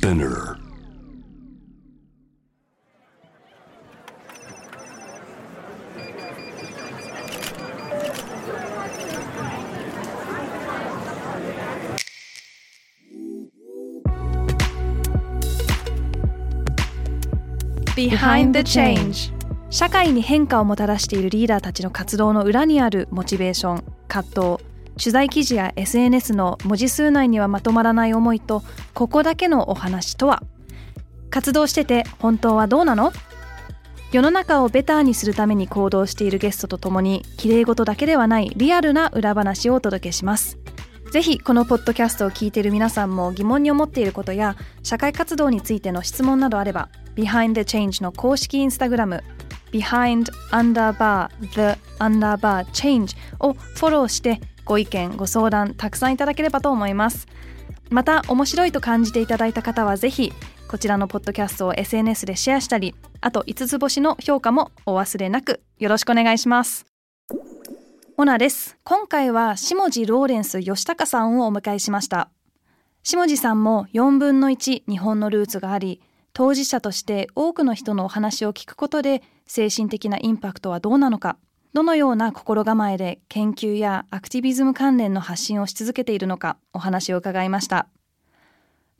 Spinner. Behind the Change 社会に変化をもたらしているリーダーたちの活動の裏にあるモチベーション葛藤取材記事や SNS の文字数内にはまとまらない思いとここだけのお話とは？活動してて本当はどうなの？世の中をベターにするために行動しているゲストとともに綺麗事だけではないリアルな裏話をお届けします。ぜひこのポッドキャストを聞いている皆さんも疑問に思っていることや社会活動についての質問などあれば Behind the Change の公式インスタグラム Behind underbar the underbar change をフォローしてご意見ご相談たくさんいただければと思います。また面白いと感じていただいた方はぜひこちらのポッドキャストを SNS でシェアしたりあと5つ星の評価もお忘れなくよろしくお願いします。モナです。今回は下地ローレンス吉高さんをお迎えしました。下地さんも4分の1日本のルーツがあり当事者として多くの人のお話を聞くことで精神的なインパクトはどうなのか。どのような心構えで研究やアクティビズム関連の発信をし続けているのかお話を伺いました。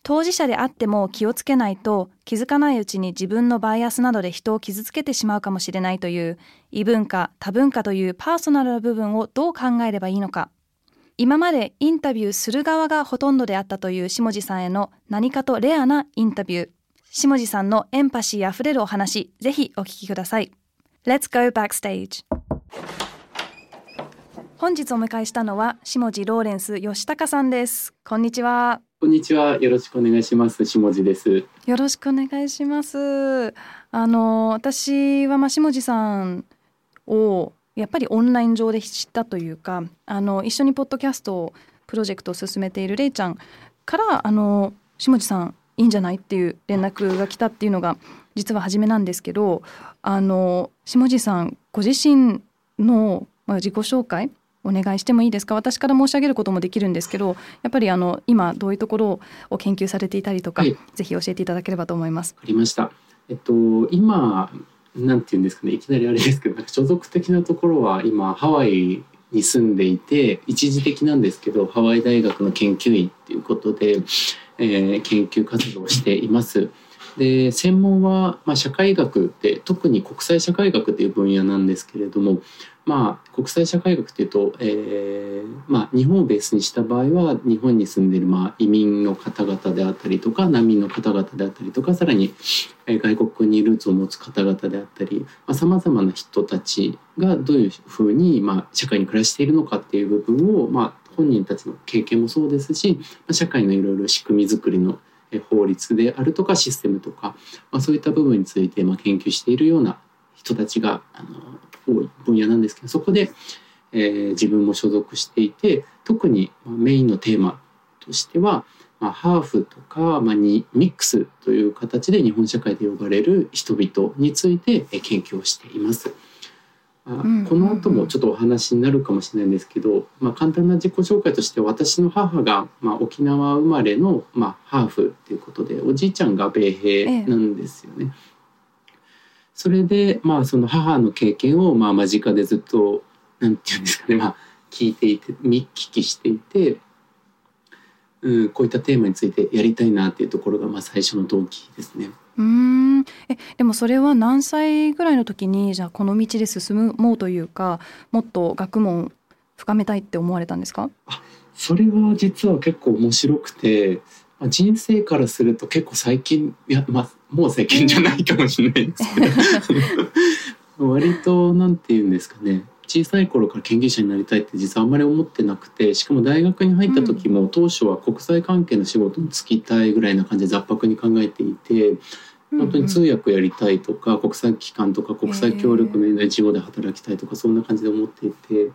当事者であっても気をつけないと気づかないうちに自分のバイアスなどで人を傷つけてしまうかもしれないという異文化多文化というパーソナルな部分をどう考えればいいのか。今までインタビューする側がほとんどであったという下地さんへの何かとレアなインタビュー。下地さんのエンパシーあふれるお話ぜひお聞きください。Let's go backstage 本日お迎えしたのは下地ローレンス吉高さんですこんにちはこんにちは。よろしくお願いします。下地です。よろしくお願いしますあの私はまあ下地さんをやっぱりオンライン上で知ったというかあの一緒にポッドキャストをプロジェクトを進めているれいちゃんからあの下地さんいいんじゃない？っていう連絡が来たっていうのが実は初めなんですけどあの下地さんご自身のまあ自己紹介お願いしてもいいですか？私から申し上げることもできるんですけどやっぱりあの今どういうところを研究されていたりとか、はいぜひ教えていただければと思います。ありました。えっと今なんていうんですかね？いきなりあれですけど、所属的なところは今ハワイに住んでいて一時的なんですけど、ハワイ大学の研究員っていうことで、えー研究活動をしています。で専門は、まあ、社会学で特に国際社会学という分野なんですけれども、まあ、国際社会学というと、えーまあ、日本をベースにした場合は日本に住んでいる、まあ、移民の方々であったりとか難民の方々であったりとかさらに、えー外国にルーツを持つ方々であったりさまざ、まな人たちがどういうふうに、まあ、社会に暮らしているのかっていう部分を、まあ、本人たちの経験もそうですし、まあ、社会のいろいろ仕組み作りの法律であるとかシステムとか、まあ、そういった部分について、ま、研究しているような人たちがあの多い分野なんですけどそこで、え自分も所属していて特にメインのテーマとしては、ま、ハーフとか、まあ、にミックスという形で日本社会で呼ばれる人々について研究をしています。この後もちょっとお話になるかもしれないんですけど、まあ、簡単な自己紹介として私の母が、まあ、沖縄生まれの、まあ、ハーフっていうことでおじいちゃんが米兵なんですよね。それで、まあ、その母の経験を、まあ、間近でずっとなんていうんですかね、まあ、聞いていて見聞きしていて、うん、こういったテーマについてやりたいなっていうところが、まあ、最初の動機ですね。うーん。えでもそれは何歳ぐらいの時にじゃあこの道で進もうというかもっと学問深めたいって思われたんですか？それは実は結構面白くて、まあ、人生からすると結構最近いや、まあ、もう最近じゃないかもしれないですけど。割となんて言うんですかね。小さい頃から研究者になりたいって実はあんまり思ってなくてしかも大学に入った時も当初は国際関係の仕事に就きたいぐらいな感じで雑白に考えていて本当に通訳やりたいとか国際機関とか国際協力の NGO で働きたいとかそんな感じで思っていて。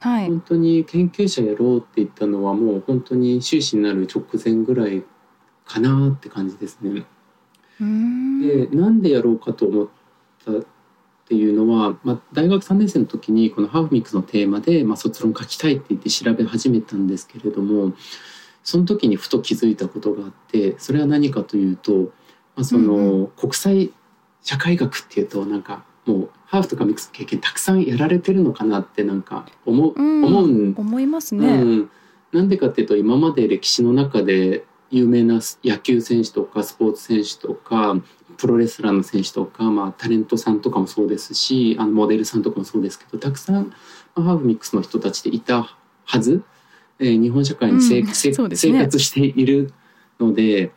はい本当に研究者やろうって言ったのはもう本当に修士になる直前ぐらいかなって感じですね。でなんでやろうかと思ったっていうのは、まあ、大学3年生の時にこのハーフミックスのテーマで、まあ、卒論書きたいって言って調べ始めたんですけれどもその時にふと気づいたことがあってそれは何かというと、まあ、その、国際社会学っていうとなんかもうハーフとかミックスの経験たくさんやられてるのかなってなんか思う,、うん。思うん。思いますうね。ん、なんでかっていうと今まで歴史の中で有名な野球選手とかスポーツ選手とかプロレスラーの選手とか、まあ、タレントさんとかもそうですしあのモデルさんとかもそうですけどたくさんまあハーフミックスの人たちでいたはず、えー日本社会にせ、うん。ね。生活しているので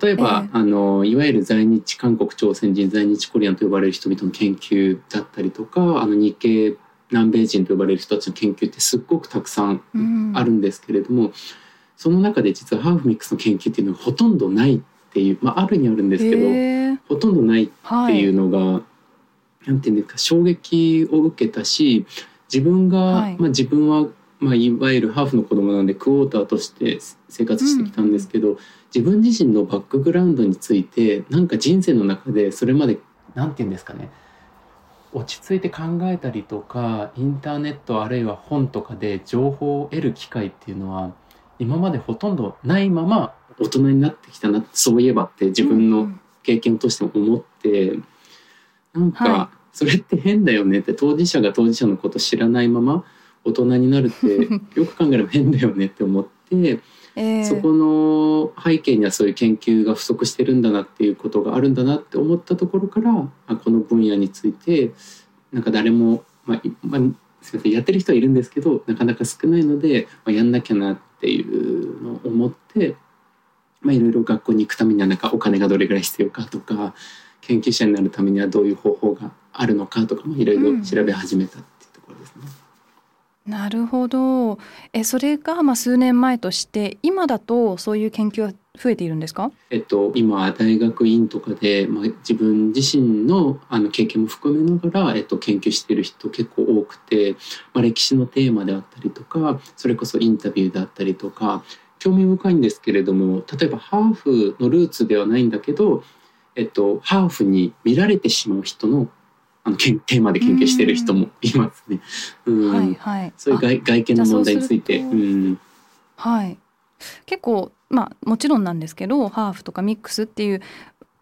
例えば、えあのいわゆる在日韓国朝鮮人在日コリアンと呼ばれる人々の研究だったりとかあの日系南米人と呼ばれる人たちの研究ってすっごくたくさんうん。あるんですけれども、その中で実はハーフミックスの研究っていうのがほとんどないっていう、まあ、あるにはあるんですけど、へーほとんどないっはい。ていうのが、なんていうんですか衝撃を受けたし自分が、はい。まあ、自分は、まあ、いわゆるハーフの子供なんでクォーターとして生活してきたんですけど、自分自身のバックグラウンドについてなんか人生の中でそれまでなんていうんですかね落ち着いて考えたりとかインターネットあるいは本とかで情報を得る機会っていうのは今までほとんどないまま大人になってきたなそういえばって自分のうんうん。経験としても思ってなんはかそれって変だよねって当事者が当事者のこと知らないまま大人になるって よく考えれば変だよねって思ってえーそこの背景にはそういう研究が不足してるんだなっていうことがあるんだなって思ったところからあこの分野についてなんか誰も、まあいまあ、すみませんやってる人はいるんですけどなかなか少ないので、まあ、やんなきゃなっていうのを思って、まあ、いろいろ学校に行くためにはなんかお金がどれぐらい必要かとか研究者になるためにはどういう方法があるのかとかもいろいろ調べ始めたっていうところですね。なるほど。え、それがまあ数年前として、今だとそういう研究は増えているんですか？えっと、今大学院とかで、まあ、自分自身のあの経験も含めながら、えっと、研究している人結構多くて、まあ、歴史のテーマであったりとかそれこそインタビューであったりとか興味深いんですけれども例えばハーフのルーツではないんだけど、えっと、ハーフに見られてしまう人のあのけんテーマで研究している人もいますね。うんはいはい。あそういう外外見の問題について。うんはい。結構まあもちろんなんですけど、ハーフとかミックスっていう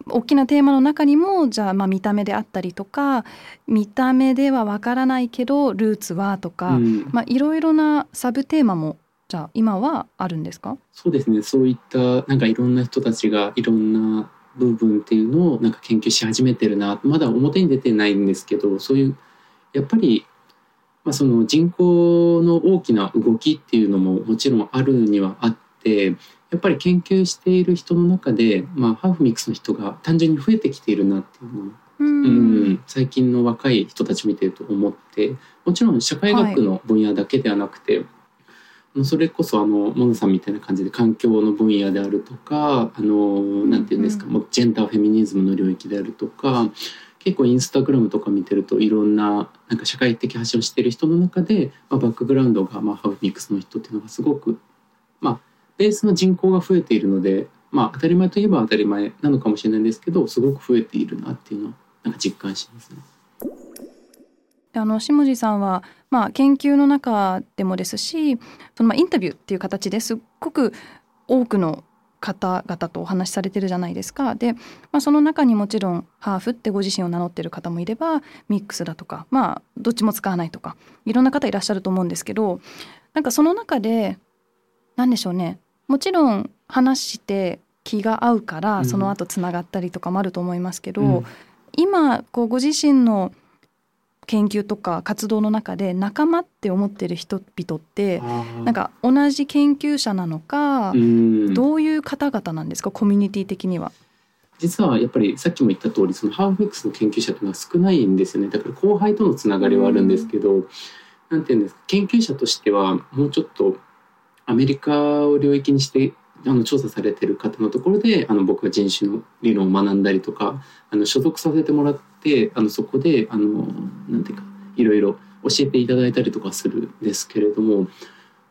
大きなテーマの中にもじゃあまあ見た目であったりとか、見た目ではわからないけどルーツはとか、うんまあいろいろなサブテーマもじゃあ今はあるんですか？そうですねそういったなんかいろんな人たちがいろんな部分っていうのをなんか研究し始めてるなまだ表に出てないんですけどそういうやっぱり、まあ、その人口の大きな動きっていうのももちろんあるにはあってやっぱり研究している人の中で、まあ、ハーフミックスの人が単純に増えてきているなっていうのをううん、最近の若い人たち見てると思ってもちろん社会学の分野だけではなくて、それこそあのモノさんみたいな感じで環境の分野であるとかあのなんていうんですか、うん。もうジェンダーフェミニズムの領域であるとか結構インスタグラムとか見てるといろんななんか社会的発信をしている人の中で、まあ、バックグラウンドが、まあ、ハーフミックスの人っていうのがすごく、まあ、ベースの人口が増えているので、まあ、当たり前といえば当たり前なのかもしれないんですけどすごく増えているなっていうのはなんか実感しますね。であの下地さんは、まあ、研究の中でもですしそのまあインタビューっていう形ですっごく多くの方々とお話しされてるじゃないですか。で、まあ、その中にもちろんハーフってご自身を名乗ってる方もいればミックスだとかまあどっちも使わないとかいろんな方いらっしゃると思うんですけどなんかその中で何でしょうね。もちろん話して気が合うからうん。その後つながったりとかもあると思いますけど、うん。今こうご自身の研究とか活動の中で仲間って思ってる人々ってなんか同じ研究者なのか、うん。どういう方々なんですか？コミュニティ的には。実はやっぱりさっきも言った通りそのハーフミックスの研究者っていうのは少ないんですよね。だから後輩とのつながりはあるんですけど、なんていうんですか？研究者としてはもうちょっとアメリカを領域にしてあの調査されてる方のところであの僕は人種の理論を学んだりとかあの所属させてもらってあのそこであのなんていうかいろいろ教えていただいたりとかするんですけれども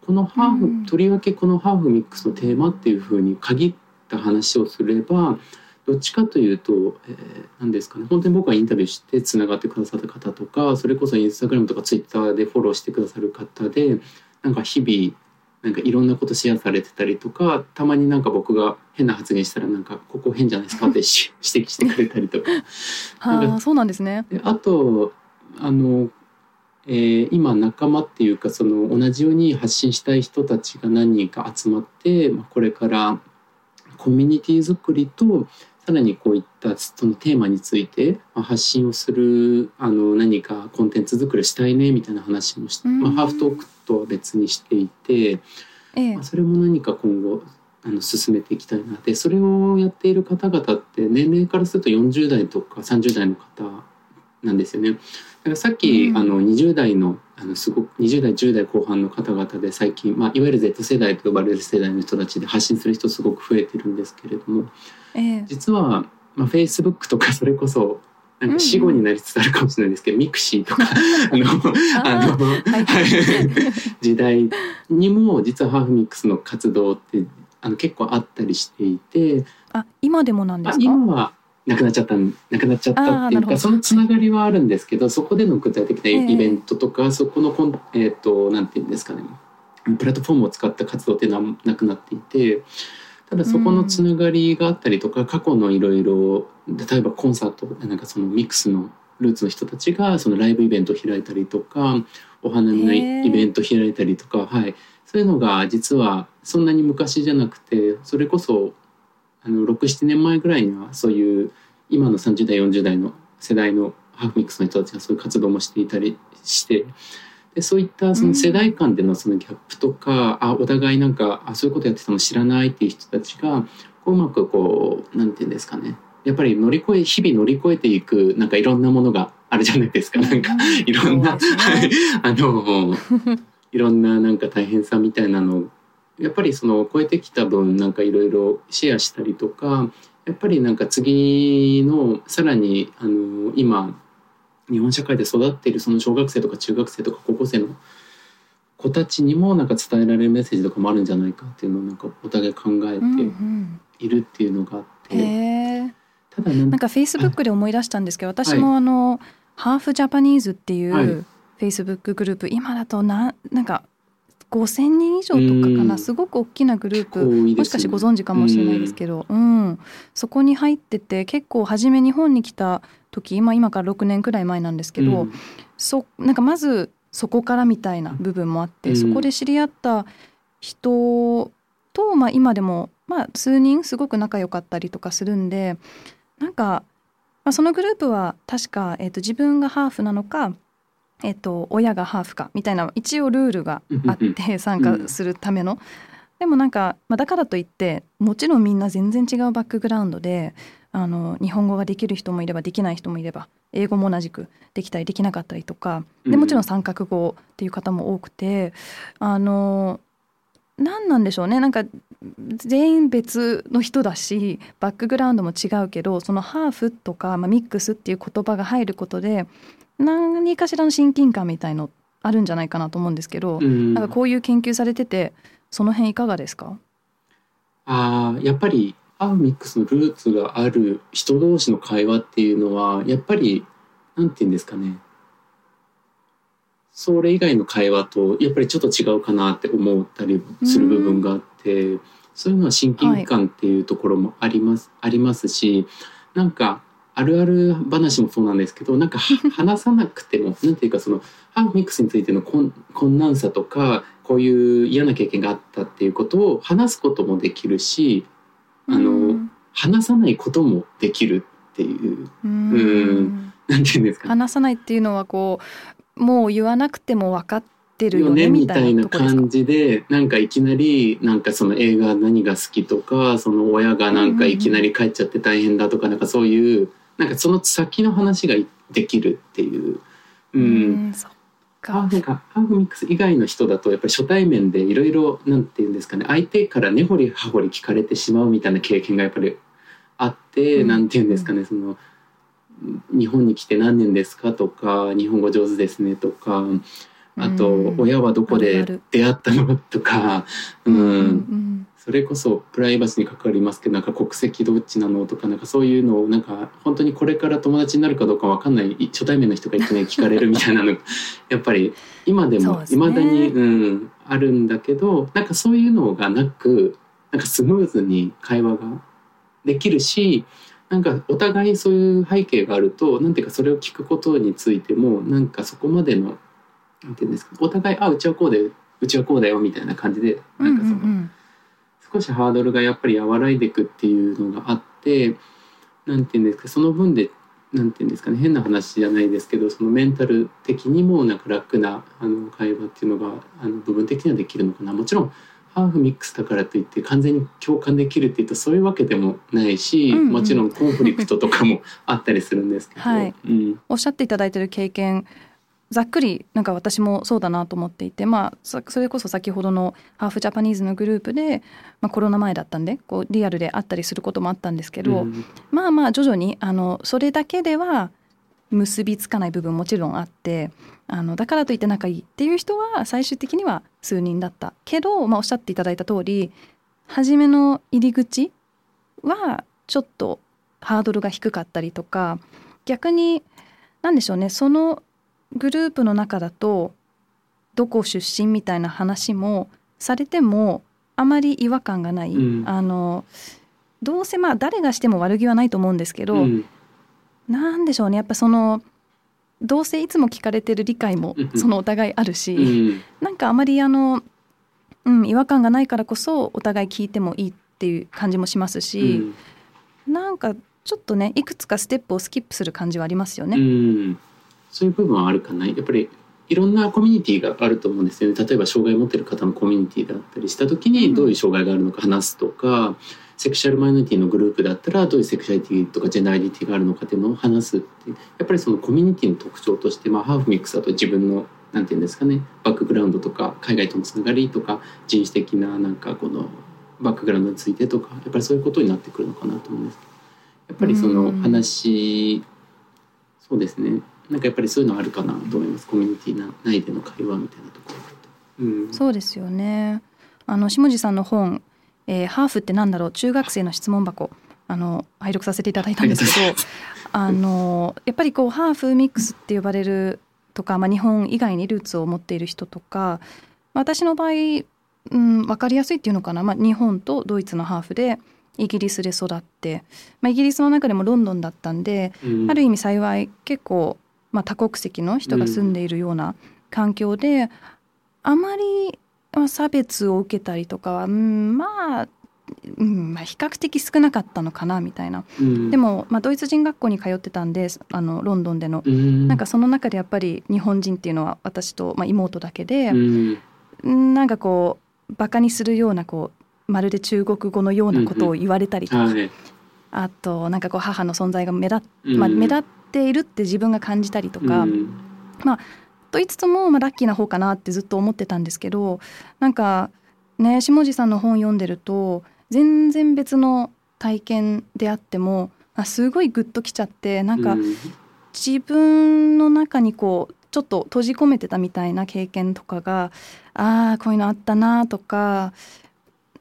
このハーフ、うん。とりわけこのハーフミックスのテーマっていうふうに限った話をすればどっちかというと、えー、何ですかね本当に僕がインタビューしてつながってくださった方とかそれこそインスタグラムとかツイッターでフォローしてくださる方でなんか日々なんかいろんなことシェアされてたりとかたまになんか僕が変な発言したらなんかここ変じゃないですかってし 指摘してくれたりとかはあそうなんですね。であとあの、えー今仲間っていうかその同じように発信したい人たちが何人か集まって、まあ、これからコミュニティ作りとさらにこういったそのテーマについてまあ発信をするあの何かコンテンツ作りしたいねみたいな話もして、うんまあ、ハーフトークとは別にしていて。ええまあ、それも何か今後あの進めていきたいなでそれをやっている方々って年齢からすると40代とか30代の方なんですよね。だからさっき、うんあの20代のあのすごく20代10代後半の方々で最近、まあ、いわゆる Z 世代と呼ばれる世代の人たちで発信する人すごく増えてるんですけれどもええ実は、まあ、Facebook とかそれこそなんか死語になりつつあるかもしれないですけど、ミクシーとか あのあの、はい。時代にも実はハーフミックスの活動ってあの結構あったりしていてあ今でもなんであすか？今はなくなっちゃったんなくなっちゃったっていうかそのつながりはあるんですけどそこでの具体的なええ。イベントとか、そこのコンえっ、となんていうんですかね。プラットフォームを使った活動っていうのはなくなっていてただそこのつながりがあったりとか、過去のいろいろ例えばコンサートなんかそのミックスのルーツの人たちがそのライブイベントを開いたりとかお花見のイベント開いたりとか、はい、そういうのが実はそんなに昔じゃなくてそれこそあの67年前ぐらいにはそういう今の30代40代の世代のハーフミックスの人たちがそういう活動もしていたりしてでそういったその世代間でのそのギャップとか、あお互いなんかあそういうことやってたの知らないっていう人たちがこううまくこうなんていうんですかね。やっぱり乗り越え日々乗り越えていくなんかいろんなものがあるじゃないですか。なんかいろんな、ね。あの いろんななんか大変さみたいなのをやっぱりその超えてきた分なんかいろいろシェアしたりとかやっぱりなんか次のさらにあの今日本社会で育っているその小学生とか中学生とか高校生の子たちにもなんか伝えられるメッセージとかもあるんじゃないかっていうのをなんかお互い考えうんうてん。いるっていうのがあって、へえ。ただなんかフェイスブックで思い出したんですけど、私もあの、ハーフジャパニーズっていうはい。フェイスブックグループ今だとななんか5,000人以上とかかうなん。すごく大きなグループ。ね。もしかしてご存知かもしれないですけど、うん。そこに入ってて結構初め日本に来た時今今から6年くらい前なんですけど、うん。そなんかまずそこからみたいな部分もあって、うん。そこで知り合った人と、まあ、今でも、まあ、数人すごく仲良かったりとかするんでなんか、まあ、そのグループは確か、えー、と自分がハーフなのか、えー、と親がハーフかみたいな一応ルールがあって参加するための。でもなんか、まあ、だからといってもちろんみんな全然違うバックグラウンドであの日本語ができる人もいればできない人もいれば英語も同じくできたりできなかったりとかでもちろん三角語っていう方も多くてあの何なんでしょうね。なんか全員別の人だしバックグラウンドも違うけどそのハーフとか、まあ、ミックスっていう言葉が入ることで何かしらの親近感みたいのあるんじゃないかなと思うんですけど、うん。なんかこういう研究されててその辺いかがですか？あーやっぱりハーフミックスのルーツがある人同士の会話っていうのはやっぱりなんて言うんですかねそれ以外の会話とやっぱりちょっと違うかなって思ったりする部分があってそういうのは親近感っていうところもあります、ありますしなんかあるある話もそうなんですけどなんかは 話さなくてもなんていうかそのハーフミックスについての困困難さとかこういう嫌な経験があったっていうことを話すこともできるしあのうん。話さないこともできるっていう。うん。うん。なんていうんですかね。話さないっていうのはこうもう言わなくても分かってるよよねねみたいな感じでなんかいきなりなんかその映画何が好きとかその親がなんかいきなり帰っちゃって大変だとかなんかそういうなんかその先の話ができるっていう。ううんんそっか。ハーフがハーフミックス以外の人だとやっぱり初対面でいろいろなんていうんですかね相手から根掘り葉掘り聞かれてしまうみたいな経験がやっぱりあって、うん。なんていうんですかねその日本に来て何年ですかとか日本語上手ですねとかあとうん親はどこで出会ったの？とか、ううんんそれこそプライバシーに関わりますけどなんか国籍どっちなの？とかなんかそういうのをなんか本当にこれから友達になるかどうかわかんない初対面の人がいきなり聞かれるみたいなの。やっぱり今でもいまだに、うん、あるんだけどなんかそういうのがなくなんかスムーズに会話ができるしなんかお互いそういう背景があるとなんていうかそれを聞くことについてもなんかそこまでのなんていうんですかお互いあうちはこうでうちはこうだよみたいな感じでなんかその、うんうん少しハードルがやっぱり和らいでいくっていうのがあってなんていうんですかその分でなんていうんですかね変な話じゃないですけどそのメンタル的にもなんか楽なあの会話っていうのがあの部分的にはできるのかな。もちろんハーフミックスだからといって完全に共感できるっていうとそういうわけでもないし、うんうん。もちろんコンフリクトとかもあったりするんですけど、はい。うん。おっしゃっていただいてる経験ざっくりなんか私もそうだなと思っていてまあそそれこそ先ほどのハーフジャパニーズのグループで、まあ、コロナ前だったんでこうリアルで会ったりすることもあったんですけど、うん。まあまあ徐々にあのそれだけでは結びつかない部分もちろんあってあのだからといって仲いいっていう人は最終的には数人だったけど、まあ、おっしゃっていただいた通り初めの入り口はちょっとハードルが低かったりとか逆に何でしょうねそのグループの中だとどこ出身みたいな話もされてもあまり違和感がない、うん。あのどうせまあ誰がしても悪気はないと思うんですけど、うんなんでしょうね。やっぱそのどうせいつも聞かれてる理解もうんそのお互いあるし、うんなんかあまりあの、うん、違和感がないからこそお互い聞いてもいいっていう感じもしますうし、ん。なんかちょっとねいくつかステップをスキップする感じはありますよね。うん、そういう部分はあるかな。やっぱりいろんなコミュニティがあると思うんですよね。例えば障害を持ってる方のコミュニティだったりした時うん。にどういう障害があるのか話すとか、セクシャルマイノリティのグループだったらどういうセクシャリティとかジェンダーアイデンティティがあるのかっていうのを話すってやっぱりそのコミュニティの特徴として、まあ、ハーフミックスだと自分のなんていうんですかねバックグラウンドとか海外とのつながりとか人種的ななんかこのバックグラウンドについてとかやっぱりそういうことになってくるのかなと思うんです。けどやっぱりその話そうですね。なんかやっぱりそういうのあるかなと思います。コミュニティな内での会話みたいなところ。うん、そうですよね。あの下地さんの本、えーハーフってなんだろう？中学生の質問箱」あの拝読させていただいたんですけど あのやっぱりこうハーフミックスって呼ばれるとか、まあ、日本以外にルーツを持っている人とか私の場合、うん、分かりやすいっていうのかな、まあ、日本とドイツのハーフでイギリスで育って、まあ、イギリスの中でもロンドンだったんで、うん。ある意味幸い結構、まあ、多国籍の人が住んでいるような環境で、あまりまあ差別を受けたりとかは、うん、まあ、うんまあ、比較的少なかったのかなみたいな。うん。でも、まあ、ドイツ人学校に通ってたんであのロンドンでの。うん。なんかその中でやっぱり日本人っていうのは私と、まあ、妹だけでう、ん。うんなんかこうバカにするようなこうまるで中国語のようなことを言われたりとか、はい。あとなんかこう母の存在が目立まあ、目立っているって自分が感じたりとか、うんと言いつつも、まあ、ラッキーな方かなってずっと思ってたんですけどなんかね下地さんの本読んでると全然別の体験であってもあすごいグッときちゃってなんかうん。自分の中にこうちょっと閉じ込めてたみたいな経験とかがああこういうのあったなとか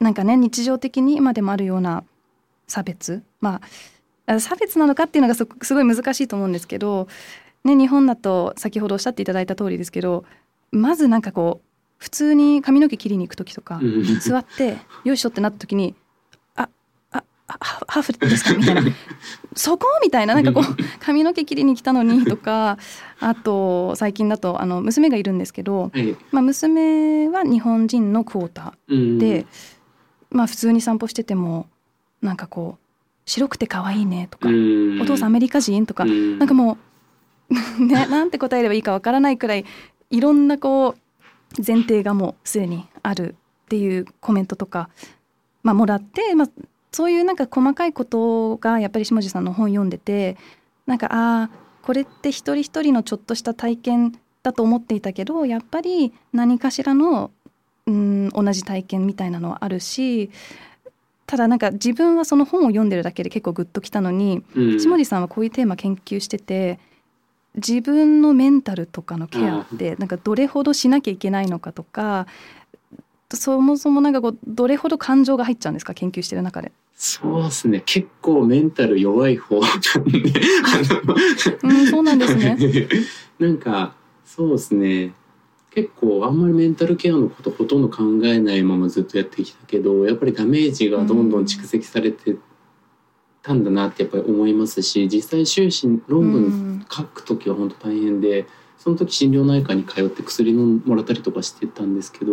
なんかね日常的に今でもあるような差別。まああ差別なのかっていうのがすごい難しいと思うんですけど、ね、日本だと先ほどおっしゃっていただいた通りですけどまずなんかこう普通に髪の毛切りに行く時とかうん。座ってよいしょってなった時に「あああハハーフですか?」みたいな「そこ?」みたいな。なんかこう髪の毛切りに来たのにとかあと最近だとあの娘がいるんですけど、はい。まあ、娘は日本人のクォータうん。ーで、まあ普通に散歩しててもなんかこう「白くて可愛いね」とか「うん。お父さんアメリカ人?」とか、うん。なんかもう ねなんて答えればいいかわからないくらいいろんなこう前提がもうすでにあるっていうコメントとか、まあ、もらって、まあ、そういうなんか細かいことがやっぱり下地さんの本読んでてなんかああこれって一人一人のちょっとした体験だと思っていたけどやっぱり何かしらのうん同じ体験みたいなのはあるしただなんか自分はその本を読んでるだけで結構グッときたのにうん。下地さんはこういうテーマ研究してて自分のメンタルとかのケアってなんかどれほどしなきゃいけないのかとかそもそもなんかこうどれほど感情が入っちゃうんですか研究してる中で。そうですね結構メンタル弱い方なんでうんそうなんですね。なんかそうですね結構あんまりメンタルケアのことほとんど考えないままずっとやってきたけどやっぱりダメージがどんどん蓄積されてたんだなってやっぱり思いますし実際修士論文書く時は本当大変でその時心療内科に通って薬のもらったりとかしてたんですけど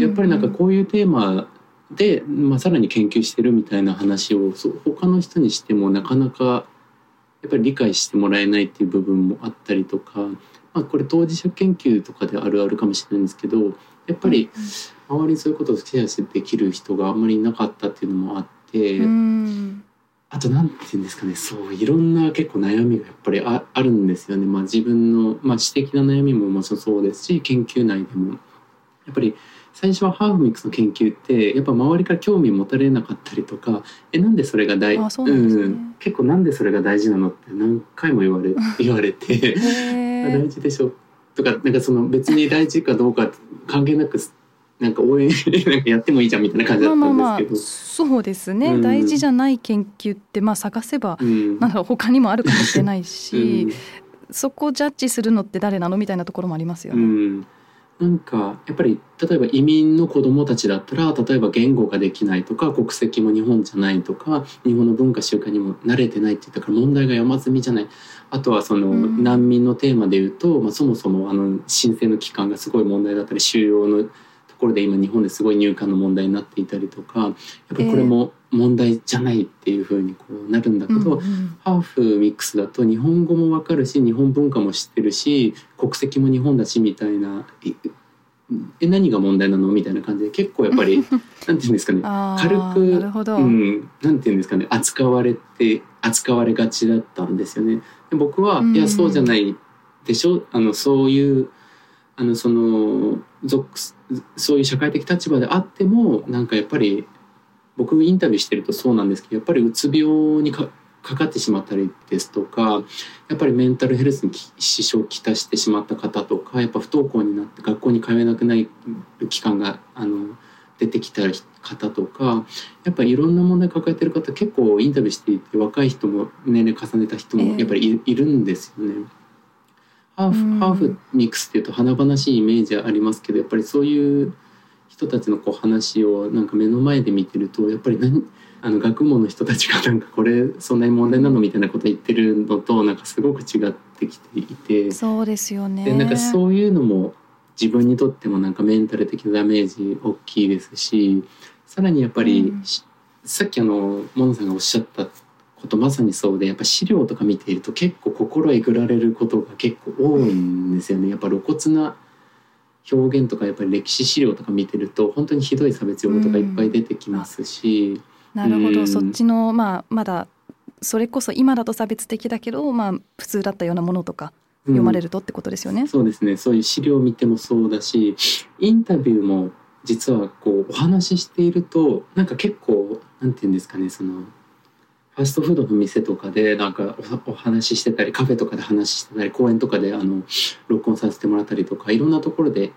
やっぱりなんかこういうテーマで、まあ、さらに研究してるみたいな話をそう他の人にしてもなかなかやっぱり理解してもらえないっていう部分もあったりとか、まあ、これ当事者研究とかであるあるかもしれないんですけどやっぱり周りにそういうことをシェアできる人があんまりいなかったっていうのもあって。あと何て言うんですかね。そういろんな結構悩みがやっぱりああるんですよね。まあ、自分の、まあ、知的な悩みももちろんそうですし研究内でも。やっぱり最初はハーフミックスの研究ってやっぱ周りから興味持たれなかったりとかえなんでそれが大、ね、うん、結構なんでそれが大事なのって何回も言われ 言われて大事でしょ。とかなんかその別に大事かどうか関係なくなんか応援 なんかやってもいいじゃんみたいな感じだったんですけど、まあまあまあそうですね、うん、大事じゃない研究ってまあ探せば、うん、なんだろう他にもあるかもしれないし、うん、そこをジャッジするのって誰なのみたいなところもありますよね。うん。なんかやっぱり例えば移民の子どもたちだったら例えば言語ができないとか国籍も日本じゃないとか日本の文化習慣にも慣れてないって言ったから問題が山積みじゃない。あとはその難民のテーマで言うと、まあ、そもそもあの申請の期間がすごい問題だったり収容のところで今日本ですごい入管の問題になっていたりとかやっぱりこれも問題じゃないっていうふうにこうなるんだけど、えーうんうん、ハーフミックスだと日本語もわかるし日本文化も知ってるし国籍も日本だしみたいなえ何が問題なのみたいな感じで結構やっぱり なんて言うんですかね軽くうん、なんて言うんですかね扱われて扱われがちだったんですよね。で僕は、いやそうじゃないでしょあのそういうあのその属そういう社会的立場であってもなんかやっぱり僕インタビューしてるとそうなんですけどやっぱりうつ病にかかかってしまったりですとかやっぱりメンタルヘルスに支障をきたしてしまった方とかやっぱ不登校になって学校に通えなくなる期間があの出てきた方とかやっぱりいろんな問題抱えてる方結構インタビューしていて若い人も年齢重ねた人もやっぱりい,、るんですよね。ハーフハーフミックスっていうと華々しいイメージありますけどやっぱりそういう人たちのこう話をなんか目の前で見てるとやっぱり何あの学問の人たちがなんかこれそんなに問題なのみたいなこと言ってるのとなんかすごく違ってきていて。そうですよね。でなんかそういうのも自分にとってもなんかメンタル的なダメージ大きいですしさらにやっぱり、うん、さっきあのモノさんがおっしゃったことまさにそうでやっぱ資料とか見ていると結構心えぐられることが結構多いんですよね。やっぱ露骨な表現とかやっぱり歴史資料とか見てると本当にひどい差別用語とかいっぱい出てきますし、うん、なるほど、うん、そっちのまあまだそれこそ今だと差別的だけどまあ普通だったようなものとか読まれるとってことですよね、うん、そうですね。そういう資料を見てもそうだしインタビューも実はこうお話ししているとなんか結構なんて言うんですかねそのファストフードの店とかでなんかお話ししてたりカフェとかで話してたり公園とかであの録音させてもらったりとかいろんなところで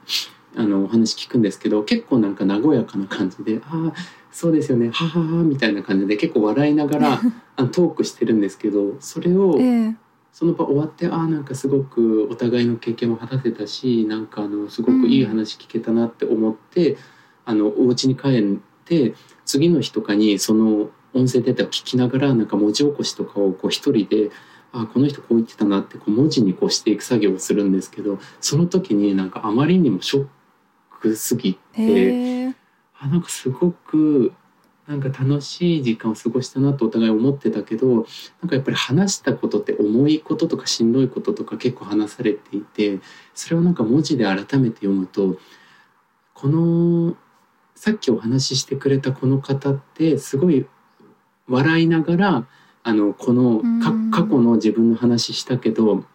あのお話聞くんですけど結構なんか和やかな感じで「ああそうですよねははは」みたいな感じで結構笑いながら あのトークしてるんですけどそれを、その場終わってああなんかすごくお互いの経験も果たせたしなんかあのすごくいい話聞けたなって思って、うん、あのお家に帰って次の日とかにその音声データを聞きながらなんか文字起こしとかをこう一人であこの人こう言ってたなってこう文字にこうしていく作業をするんですけどその時になんかあまりにもショックすぎてあなんかすごくなんか楽しい時間を過ごしたなとお互い思ってたけどなんかやっぱり話したことって重いこととかしんどいこととか結構話されていてそれをなんか文字で改めて読むとこのさっきお話ししてくれたこの方ってすごい笑いながらあのこの過去の自分の話したけど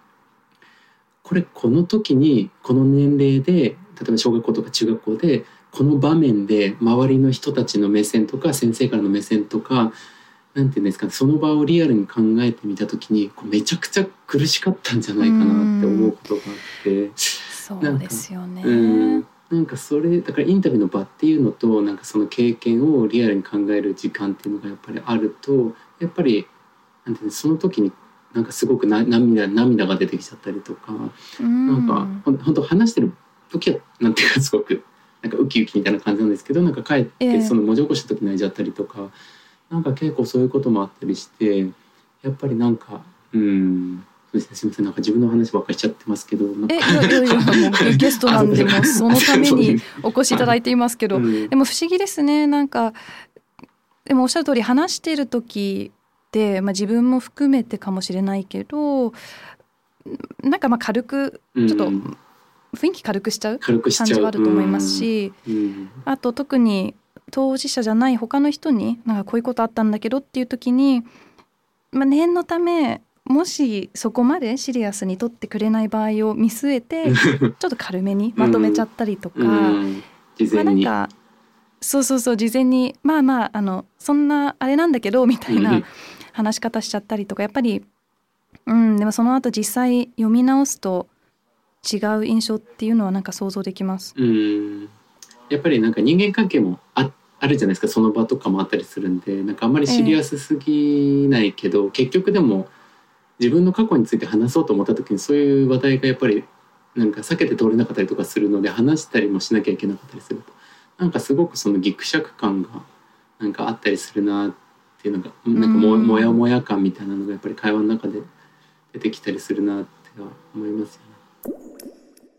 これこの時にこの年齢で例えば小学校とか中学校でこの場面で周りの人たちの目線とか先生からの目線とか何て言うんですかその場をリアルに考えてみた時にめちゃくちゃ苦しかったんじゃないかなって思うことがあって。そうですよね。うんなんかそれだからインタビューの場っていうのとなんかその経験をリアルに考える時間っていうのがやっぱりあるとやっぱりなんていうその時になんかすごくな涙涙が出てきちゃったりとか、うん、なんかほん本当話してる時はなんていうかすごくなんかウキウキみたいな感じなんですけどなんか帰っええ。てその文字起こした時泣いちゃったりとか、なんか結構そういうこともあったりしてやっぱりなんかうんすみませんなんか自分の話ばっかりしちゃってますけどえいやいやいやもう ゲストなんでもうそのために お越しいただいていますけど、うん。でも不思議ですねなんかでもおっしゃる通り話してる時って、まあ、自分も含めてかもしれないけどなんかまあ軽くちょっとうん雰囲気軽くしちゃう。感じはあると思いますし、うん。あと特に当事者じゃない他の人になんかこういうことあったんだけどっていう時に、まあ、念のためもしそこまでシリアスに取ってくれない場合を見据えて ちょっと軽めにまとめちゃったりとか、うん。事まあなんかそうそうそう事前にまあまああのそんなあれなんだけどみたいうん。な話し方しちゃったりとかやっぱりうんでもその後実際読み直すと違う印象っていうのはなんか想像できます。うん。やっぱりなんか人間関係もああるじゃないですかその場とかもあったりするんでなんかあんまりシリアスすぎないけど、結局でも自分の過去について話そうと思った時にそういう話題がやっぱりなんか避けて通れなかったりとかするので話したりもしなきゃいけなかったりするとなんかすごくそのギクシャク感がなんかあったりするなっていうのがなんかもうん。もやもや感みたいなのがやっぱり会話の中で出てきたりするなって思いますよ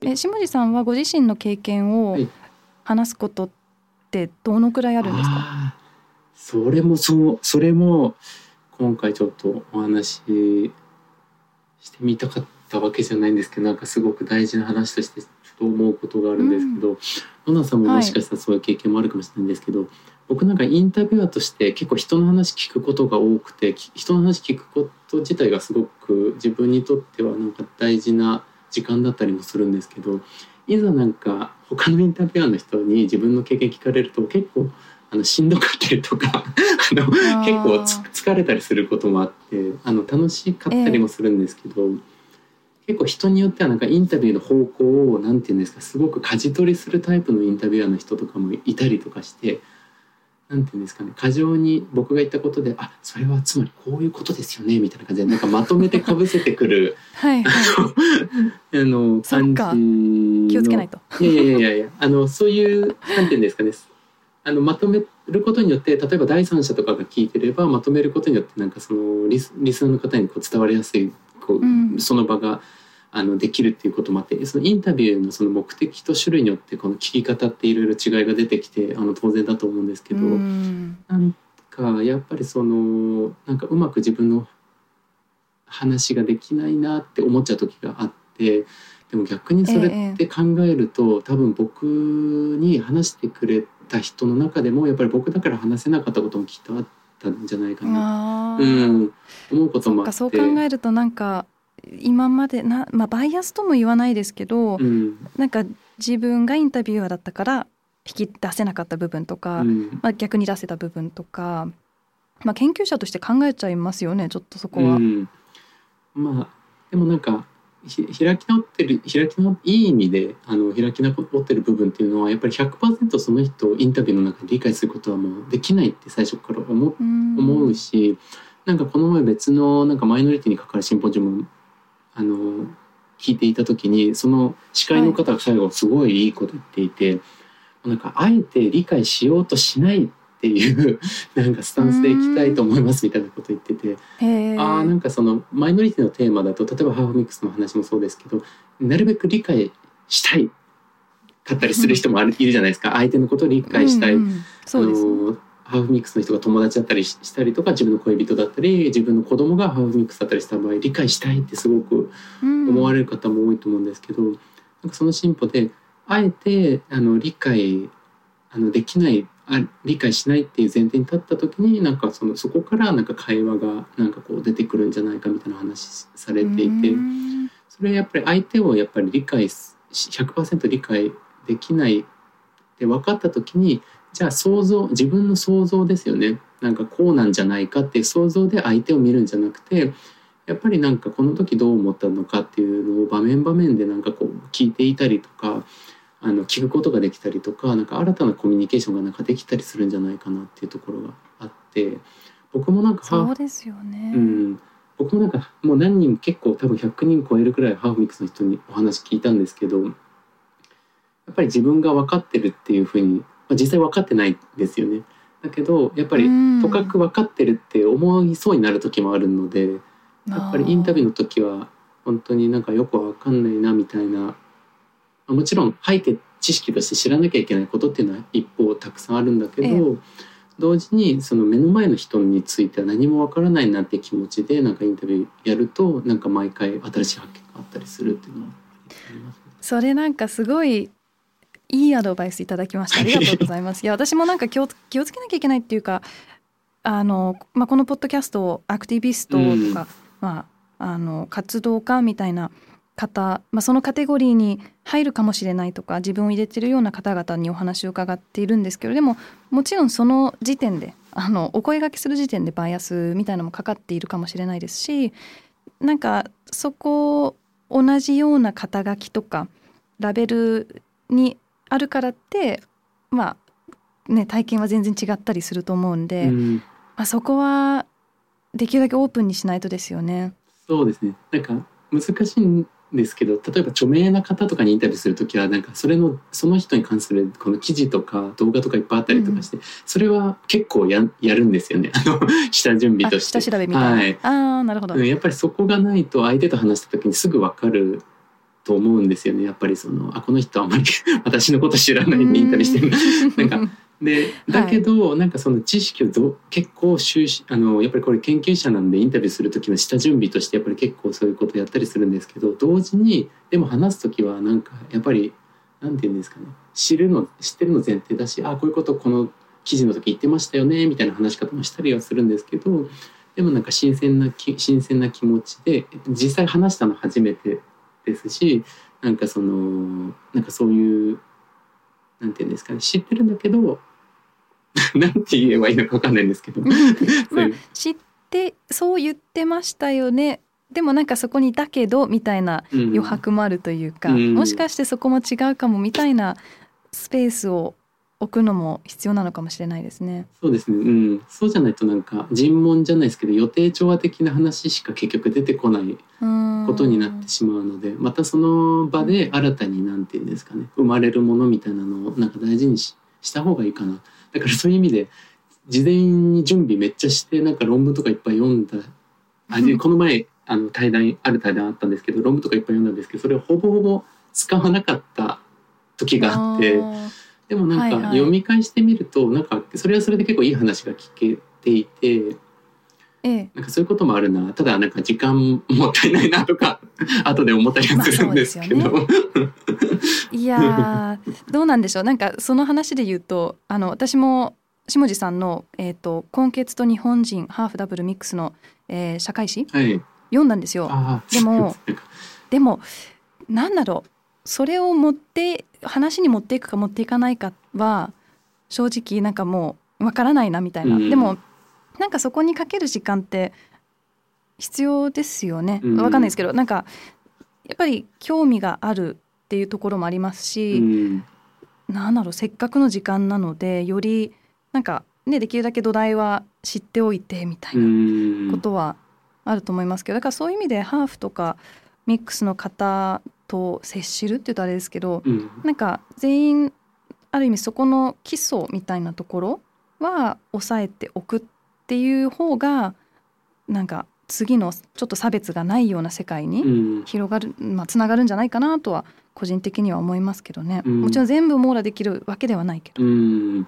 ね。え下地さんはご自身の経験をはい。話すことってどのくらいあるんですか、あーそれもそうそれも今回ちょっとお話ししてみたかったわけじゃないんですけどなんかすごく大事な話としてちょっと思うことがあるんですけど、野ナさんももしかしたらそういう経験もあるかもしれないんですけど、僕なんかインタビュアーとして結構人の話聞くことが多くてき人の話聞くこと自体がすごく自分にとってはなんか大事な時間だったりもするんですけどいざなんか他のインタビュアーの人に自分の経験聞かれると結構あのしんどかったりとか あの結構つ疲れたりすることもあってあの楽しかったりもするんですけど、結構人によってはなんかインタビューの方向をなんて言うんですかすごく舵取りするタイプのインタビュアーの人とかもいたりとかして。なんて言うんですかね過剰に僕が言ったことであそれはつまりこういうことですよねみたいな感じでなんかまとめてかぶせてくる はいはいあの感じの気をつけないと。いやいやいやいやあのそういうなんて言うんですかねあのまとめることによって例えば第三者とかが聞いてればまとめることによってなんかそのリスリスナーの方にこう伝わりやすいこう、うん。その場があのできるっていうこともあってそのインタビューのその目的と種類によってこの聞き方っていろいろ違いが出てきてあの当然だと思うんですけど、うん。なんかやっぱりそのなんかうまく自分の話ができないなって思っちゃう時があってでも逆にそれって考えると、多分僕に話してくれた人の中でもやっぱり僕だから話せなかったこともきっとあったんじゃないかな、うん、思うこともあって。そう考えるとなんか今までな、まあ、バイアスとも言わないですけど、うん。なんか自分がインタビュアーだったから引き出せなかった部分とか、うん。まあ、逆に出せた部分とか、まあ、研究者として考えちゃいますよねちょっとそこは。うん、まあでもなんかひ開き直ってる開き直いい意味であの開き直ってる部分っていうのはやっぱり100%その人をインタビューの中で理解することはもうできないって最初から思思うし、なんかこの前別のなんかマイノリティに関わるシンポジウムあの聞いていた時にその司会の方が最後すごいいいこと言っていて、なんかあえて理解しようとしないっていうなんかスタンスでいきたいと思いますみたいなこと言ってて。あーなんかそのマイノリティのテーマだと例えばハーフミックスの話もそうですけどなるべく理解したいかったりする人もいるじゃないですか。相手のことを理解したい、うんうんそうですハーフミックスの人が友達だったりししたりとか自分の恋人だったり自分の子供がハーフミックスだったりした場合理解したいってすごくうん思われる方も多いと思うんですけど、なんかその進歩であえてあの理解あのできないあ理解しないっていう前提に立った時になんかそのそこからなんか会話がなんかこう出てくるんじゃないかみたいな話されていてうん。それはやっぱり相手をやっぱり理解し100%理解できないって分かった時にじゃあ想像自分の想像ですよね。なんかこうなんじゃないかっていう想像で相手を見るんじゃなくてやっぱりなんかこの時どう思ったのかっていうのを場面場面でなんかこう聞いていたりとかあの聞くことができたりとかなんか新たなコミュニケーションがなんかできたりするんじゃないかなっていうところがあって僕もなんかハーフそうですよね。うん、僕もなんかもう何人結構多分100人超えるくらいハーフミックスの人にお話聞いたんですけどやっぱり自分が分かってるっていうふうに、まあ、実際分かってないですよね。だけどやっぱりうんとかく分かってるって思いそうになる時もあるのでやっぱりインタビューの時は本当になんかよく分かんないなみたいなまあもちろん背景知識として知らなきゃいけないことっていうのは一方たくさんあるんだけど、え同時にその目の前の人については何も分からないなって気持ちでなんかインタビューやるとなんか毎回新しい発見があったりするっていうのはありますね。それなんかすごいいいアドバイスいただきました。ありがとうございます。いや私もなんか気を気をつけなきゃいけないっていうかあの、まあ、このポッドキャストをアクティビストとか、まあ、あの活動家みたいな方、まあ、そのカテゴリーに入るかもしれないとか自分を入れてるような方々にお話を伺っているんですけれどももちろんその時点であのお声掛けする時点でバイアスみたいなのもかかっているかもしれないですしなんかそこ同じような肩書きとかラベルにあるからってまあね体験は全然違ったりすると思うんで、うんまあ、そこはできるだけオープンにしないとですよね。そうですねなんか難しいんですけど例えば著名な方とかにインタビューする時はなんかそれのその人に関するこの記事とか動画とかいっぱいあったりとかして、それは結構ややるんですよねあの下準備あとして。下調べみたいな。はいああなるほど。うんやっぱりそこがないと相手と話した時にすぐ分かると思うんですよねやっぱりそのあこの人あんまり 私のこと知らないでインタビューしてる なんかでだけど、なんかその知識をど結構収集あのやっぱりこれ研究者なんでインタビューする時の下準備としてやっぱり結構そういうことやったりするんですけど同時にでも話す時はなんかやっぱりなんて言うんですかね。知るの知ってるの前提だしあこういうことこの記事の時言ってましたよねみたいな話し方もしたりはするんですけどでもなんか新鮮なき新鮮な気持ちで実際話したの初めてですしなんかそのなんかそういうなんて言うんですかね知ってるんだけど なんて言えばいいのか分かんないんですけど。まあ知ってそう言ってましたよね。でもなんかそこに「だけど」みたいなうん。余白もあるというか、うん。もしかしてそこも違うかもみたいなスペースを置くのも必要なのかもしれないですね。そうですね、うん、そうじゃないとなんか尋問じゃないですけど予定調和的な話しか結局出てこないこことになってしまうのでまたその場で新たに何て言うんですかね生まれるものみたいなのをなんか大事にしした方がいいかな。だからそういう意味で事前に準備めっちゃしてなんか論文とかいっぱい読んだ。あでこの前あの対談ある対談あったんですけど論文とかいっぱい読んだんですけどそれをほぼほぼ使わなかった時があって。ーでもなんか読み返してみると、なんかそれはそれで結構いい話が聞けていてええ。なんかそういうこともあるな。ただなんか時間もったいないなとか 後で思ったりはするんですけど、まあ いやーどうなんでしょう。なんかその話で言うとあの私も下地さんの「えー、と根血と日本人ハーフダブルミックスの」えー社会史はい。読んだんですよ。でも でもなんだろうそれを持って話に持っていくか持っていかないかは正直なんかもうわからないなみたいな、うん。でもなんかそこにかける時間って必要ですよね。うん。わかんないですけど、なんかやっぱり興味があるっていうところもありますうし、ん。なんだろうせっかくの時間なのでよりなんかねできるだけ土台は知っておいてみたいうなん。ことはあると思いますけどだからそういう意味でハーフとかミックスの方と接しるっていうとあれですけどうん。なんか全員ある意味そこの基礎みたいなところは抑えておくっていう方がなんか次のちょっと差別がないような世界うにん。広がる、まあ、つながるんじゃないかなとは個人的には思いますけどね、うん。もちろん全部網羅できるわけではないけど。うん。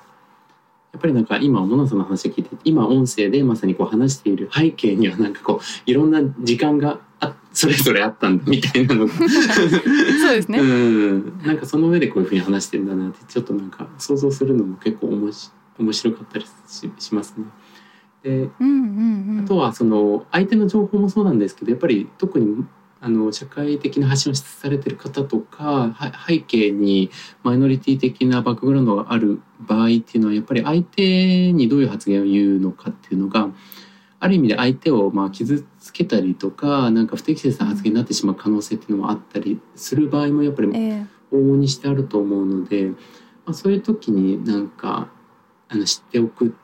やっぱりなんか今モナさんの話を聞いて今音声でまさにこう話している背景にはなんかこういろんな時間があそれぞれあったんだみたいなのが。そうですね、うん、なんかその上でこういうふうに話してるんだなってちょっとなんか想像するのも結構おもし面白かったりししますね。でうんうんうん。あとはその相手の情報もそうなんですけどやっぱり特にあの社会的な発信をされてる方とかは背景にマイノリティ的なバックグラウンドがある場合っていうのはやっぱり相手にどういう発言を言うのかっていうのがある意味で相手をまあ傷つけたりとかなんか不適切な発言になってしまう可能性っていうのもあったりする場合もやっぱりえ往々にしてあると思うので、まあ、そういう時になんかあの知っておく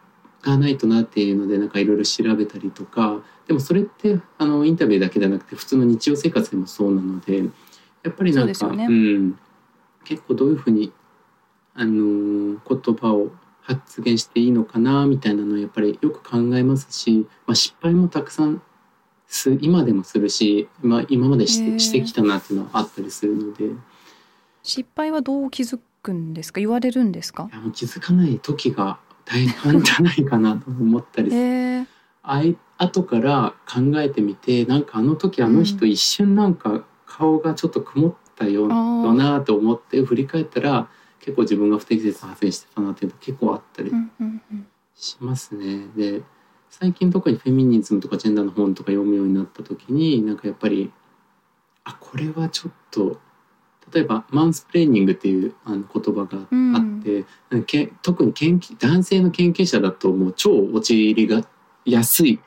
かないとなっていうのでなんかいろいろ調べたりとかでもそれってあのインタビューだけじゃなくて普通の日常生活でもそうなのでやっぱりなんかそうね。ん、結構どういうふうにあの言葉を発言していいのかなみたいなのをやっぱりよく考えますし、まあ、失敗もたくさんす今でもするし、まあ、今までしてしてきたなっていうのはあったりするので。失敗はどう気づくんですか？言われるんですか？いやもう気づかない時が大半じゃないかなと思ったりする。えー、あい後から考えてみてなんかあの時あの人一瞬なんか顔がちょっと曇ったようあなと思って振り返ったら結構自分が不適切な発言してたなっていうの結構あったりうんうんうんしますね。で最近特にフェミニズムとかジェンダーの本とか読むようになった時になんかやっぱりあこれはちょっと例えばマンスプレーニングっていうあの言葉があって、け特に研究男性の研究者だともう超陥りが安い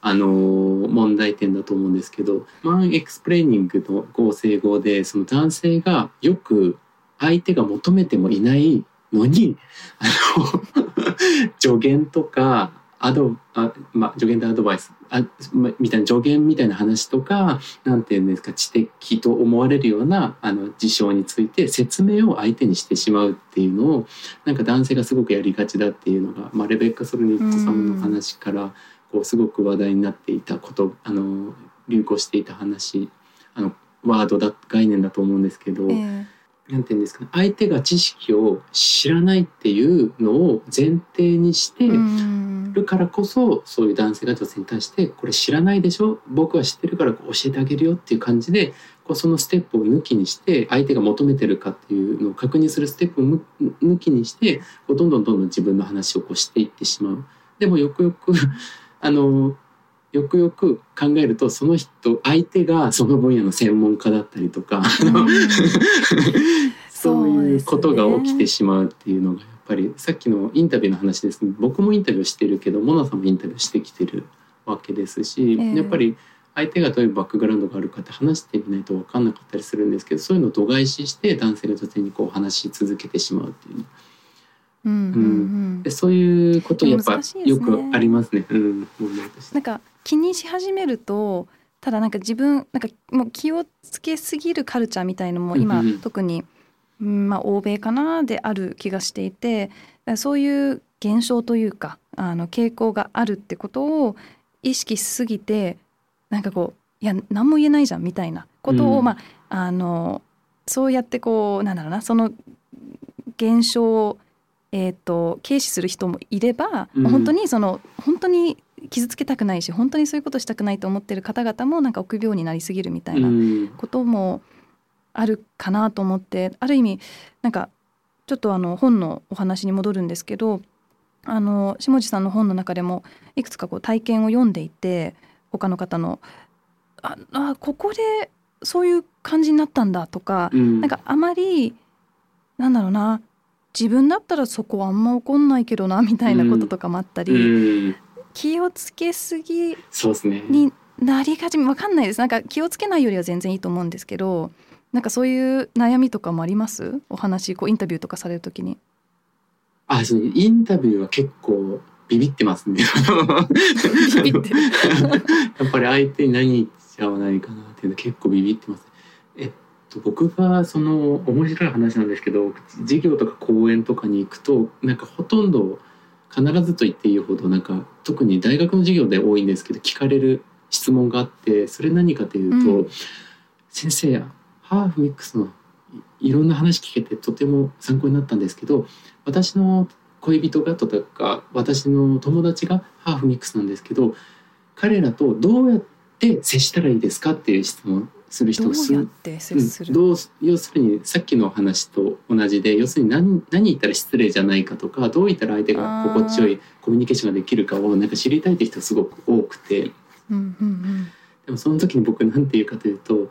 あのー問題点だと思うんですけどマンエクスプレーニングの合成語でその男性がよく相手が求めてもいないのにあの 助言とかアドあ、まあ、助言とアドバイスあ、まみたいな助言みたいな話とかなんていうんですか知的と思われるようなあの事象について説明を相手にしてしまうっていうのをなんか男性がすごくやりがちだっていうのが、まあ、レベッカ・ソルニットさんの話からこうすごく話題になっていたことあの流行していた話あのワードだ概念だと思うんですけど。えーなんていうんですかね。相手が知識を知らないっていうのを前提にしてうん。るからこそ、そういう男性が女性に対して「これ知らないでしょ？僕は知ってるから教えてあげるよ」っていう感じでこうそのステップを抜きにして相手が求めてるかっていうのを確認するステップをむ抜きにしてこうどんどんどんどん自分の話をこうしていってしまう。でもよくよく あのよくよく考えるとその人相手がその分野の専門家だったりとか、そういうことが起きてしまうっていうのがやっぱりさっきのインタビューの話ですね。僕もインタビューしてるけどモナさんもインタビューしてきてるわけですし、ええ。やっぱり相手がどういうバックグラウンドがあるかって話してみないと分かんなかったりするんですけどそういうのを度外視して男性が女性にこう話し続けてしまうっていう。うんうんうんでそういうことやっぱよね。くありますね。うん、なんか気にし始めるとただなんか自分なんかもう気をつけすぎるカルチャーみたいのも今、うんうん。特に、うんまあ、欧米かなである気がしていてそういう現象というかあの傾向があるってことを意識しすぎてなんかこういや何も言えないじゃんみたいなことを、うん。まああのそうやってこうなんだろうなその現象を、えー、と軽視する人もいれば、うん。本当にその本当に傷つけたくないし本当にそういうことしたくないと思ってる方々もなんか臆病になりすぎるみたいなうん。こともあるかなと思ってある意味なんかちょっとあの本のお話に戻るんですけどあの下地さんの本の中でもいくつかこう体験を読んでいて他の方のああここでそういう感じになったんだとか、うん。なんかあまりなんだろうな自分だったらそこあんま怒んないけどなみたいなこととかもあったり、うん気をつけすぎそうですね。になりがちわかんないですなんか気をつけないよりは全然いいと思うんですけどなんかそういう悩みとかもあります？お話こうインタビューとかされるときに。あ、そうインタビューは結構ビビってますね。やっぱり相手に何言っちゃわないかなっていうの結構ビビってます。えっと僕がその面白い話なんですけど授業とか講演とかに行くとなんかほとんど必ずと言っていいほどなんか特に大学の授業で多いんですけど聞かれる質問があってそれ何かというと、うん。先生ハーフミックスのいいろんな話聞けてとても参考になったんですけど私の恋人がとか私の友達がハーフミックスなんですけど彼らとどうやって接したらいいですかっていう質問する人する、うん。どう要するにさっきの話と同じで要するに何何言ったら失礼じゃないかとかどう言ったら相手が心地よいコミュニケーションができるかをなんか知りたいって人がすごく多くて。うんうんでもその時に僕なんて言うかというと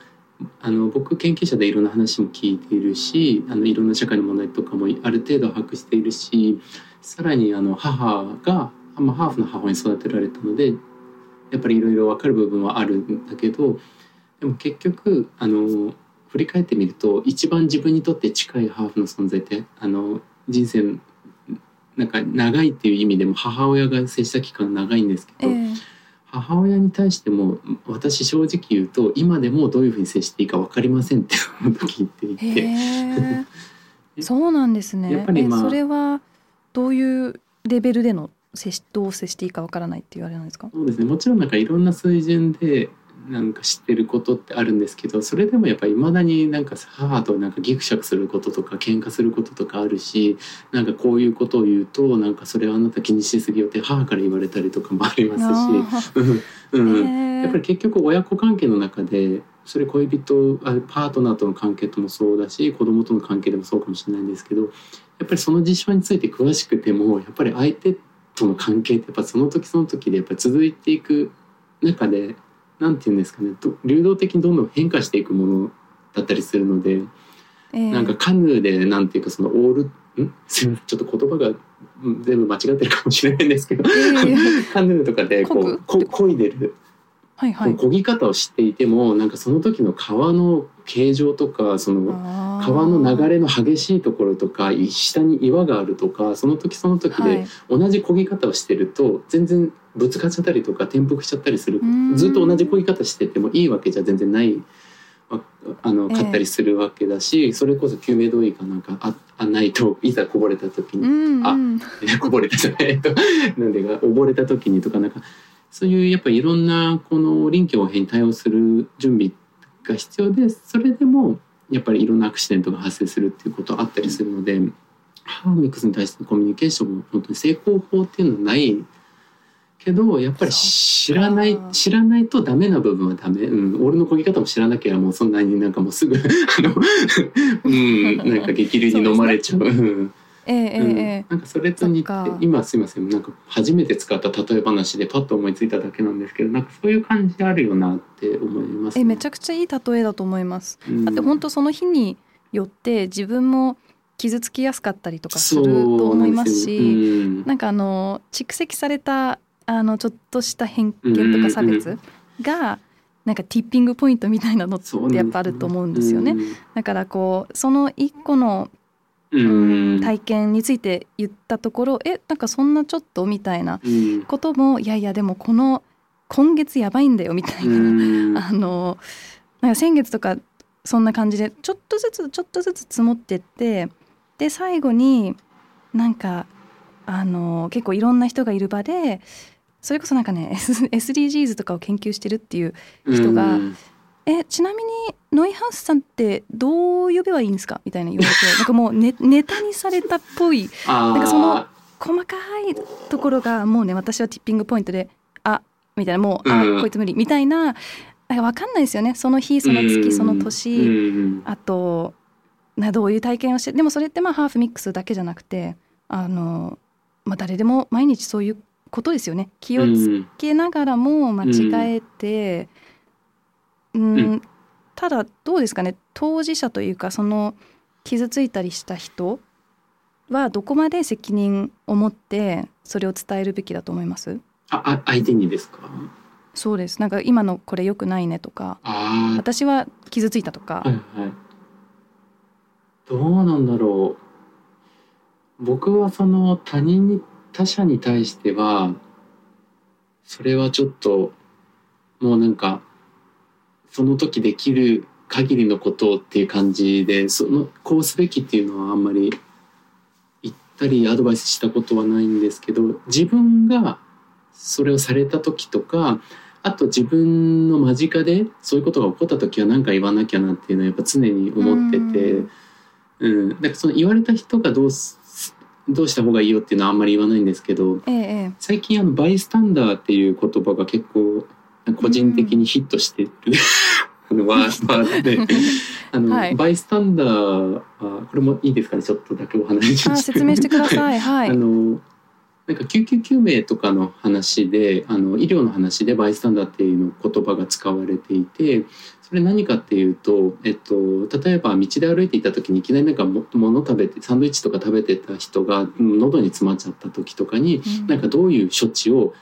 あの僕研究者でいろんな話も聞いているしあのいろんな社会の問題とかもある程度把握しているしさらにあの母が、まあ、ハーフの母親に育てられたのでやっぱりいろいろ分かる部分はあるんだけどでも結局あの振り返ってみると一番自分にとって近いハーフの存在ってあの人生なんか長いっていう意味でも母親が接した期間長いんですけど、うんえ。母親に対しても私正直言うと今でもどういうふうに接していいか分かりませんって時言っていて。え。そうなんですね。やっぱりまあえそれはどういうレベルでの接しどう接していいかわからないっていうあれなんですか？そうですね。もちろんなんかいろんな水準でなんか知ってることってあるんですけどそれでもやっぱり未だになんか母となんかギクシャクすることとか喧嘩することとかあるしなんかこういうことを言うとなんかそれはあなた気にしすぎよって母から言われたりとかもありますし、うんやっぱり結局親子関係の中でそれ恋人あパートナーとの関係ともそうだし子供との関係でもそうかもしれないんですけどやっぱりその事象について詳しくてもやっぱり相手との関係ってやっぱその時その時でやっぱり続いていく中でなんて言うんですかねど流動的にどんどん変化していくものだったりするので、えーなんかカヌーでなんていうかそのオールん？すいません。ちょっと言葉がうん全部間違ってるかもしれないんですけど、ええ。カヌーとかでこうこ漕いでる。はいはい。漕ぎ方を知っていてもなんかその時の川の形状とかその川の流れの激しいところとか下に岩があるとかその時その時ではい。同じ漕ぎ方をしてると全然ぶつかっちゃったりとか転覆しちゃったりする。うん。ずっと同じ漕ぎ方しててもいいわけじゃ全然ないああのええ。買ったりするわけだし、それこそ救命胴衣かなんかああないといざこぼれた時にあうんうん。こぼれたじゃないと なんでか溺れた時にとかなんかそういうやっぱりいろんなこの臨機応変に対応する準備が必要でそれでもやっぱりいろんなアクシデントが発生するっていうことあったりするのでハーミックスに対してのコミュニケーションも本当に成功法っていうのはないけどやっぱり知らない知らないとダメな部分はダメ、うん、俺の漕ぎ方も知らなきゃもうそんなになんかもうすぐあの、うん、なんか激流に飲まれちゃう。うん。ええ。なんかそれと似て今すいません。なんか初めて使った例え話でパッと思いついただけなんですけどなんかそういう感じあるよなって思います、えめちゃ、ゃくちゃいい例えだと思います。うん。だって本当その日によって自分も傷つきやすかったりとかすると思いますし、なんですようん。なんかあの蓄積されたあのちょっとした偏見とか差別がなんかティッピングポイントみたいなのってやっぱあると思うんですよね。だからこうその一個の体験について言ったところえなんかそんなちょっとみたいなうん。こともいやいやでもこの今月やばいんだよみたいな、うん。あのなんか先月とかそんな感じでちょっとずつちょっとずつ積もってってで最後になんかあの結構いろんな人がいる場でそれこそなんかね SDGs とかを研究してるっていう人がうんえちなみにノイハウスさんってどう呼べばいいんですか？みたいな言われてなんかもうネネタにされたっぽいなんかその細かいところがもうね私はティッピングポイントであみたいなもう、あうん。こいつ無理みたいな分かんないですよね。その日その月その年、うん。あとなどういう体験をしてでもそれってまあハーフミックスだけじゃなくてあの、まあ、誰でも毎日そういうことですよね。気をつけながらも間違えて、うん。うんただどうですかね？当事者というかその傷ついたりした人はどこまで責任を持ってそれを伝えるべきだと思います？ああ相手にですか？そうです。なんか今のこれ良くないねとかあ私は傷ついたとか、あはいはい。どうなんだろう。僕はその他人に他者に対してはそれはちょっともうなんかその時できる限りのことっていう感じでそのこうすべきっていうのはあんまり言ったりアドバイスしたことはないんですけど自分がそれをされた時とかあと自分の間近でそういうことが起こった時は何か言わなきゃなっていうのはやっぱ常に思ってて、うん。うん、だからその言われた人がどうすどうした方がいいよっていうのはあんまり言わないんですけどええええ。最近あのバイスタンダーっていう言葉が結構個人的にヒットしてる、あのワーワードで。あの、はい。バイスタンダーあこれもいいですかね？ちょっとだけお話しあ説明してください。はい。あのなんか救急救命とかの話であの医療の話でバイスタンダーっていうの言葉が使われていてそれ何かっていうと、えっと、例えば道で歩いていた時にいきなりなんかも物食べてサンドイッチとか食べてた人がうん喉に詰まっちゃった時とかにうん。なんかどういう処置を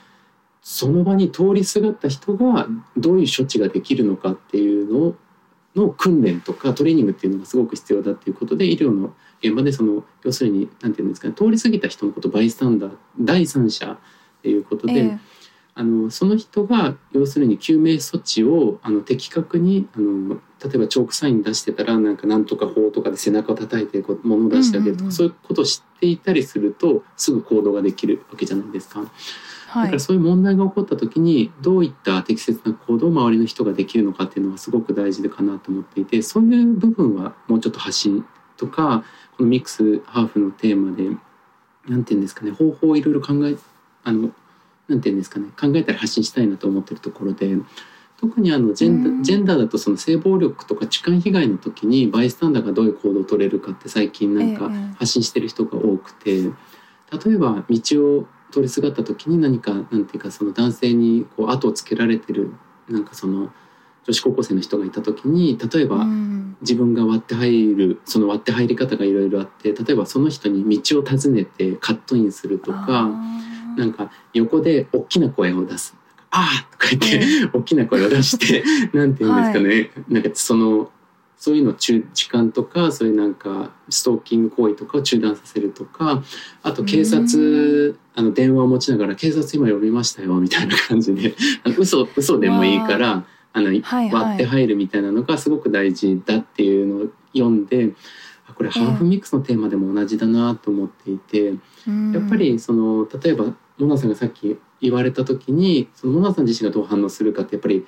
その場に通りすがった人がどういう処置ができるのかっていうのをの訓練とかトレーニングっていうのがすごく必要だっていうことで医療の現場でその要するに何て言うんですかね通り過ぎた人のことをバイスタンダー第三者っていうことで、ええあのその人が要するに救命措置をあの的確にあの例えばチョークサイン出してたらなんかなんとか法とかで背中を叩いてこう物を出してあげるとか、うんうんうんそういうことを知っていたりするとすぐ行動ができるわけじゃないですか。だはい。からそういう問題が起こった時にどういった適切な行動を周りの人ができるのかっていうのはすごく大事でかなと思っていてそういう部分はもうちょっと発信とかこのミックスハーフのテーマでなんていうんですかね方法をいろいろ考えあのなんていうんですかね考えたら発信したいなと思ってるところで特にあのジェンダうん。ージェンダーだとその性暴力とか痴漢被害の時にバイスタンダーがどういう行動を取れるかって最近なんかええ。発信してる人が多くて例えば道を通りすがった時に何かなんていうかその男性にこう後をつけられてるなんかその女子高校生の人がいた時に例えば、うん。自分が割って入るその割って入り方がいろいろあって例えばその人に道を尋ねてカットインするとかなんか横で大きな声を出す「ああ!」とか言って、大きな声を出してなんて言うんですかね、なんかそのそういうの中時間とかそういうなんかストーキング行為とかを中断させるとかあと警察あの電話を持ちながら「警察今呼びましたよ」みたいな感じで 嘘嘘でもいいからあ。の、はいはい。割って入るみたいなのがすごく大事だっていうのを読んであこれハーフミックスのテーマでも同じだなと思っていて。うん。やっぱりその例えばモナさんがさっき言われた時にそのモナさん自身がどう反応するかってやっぱり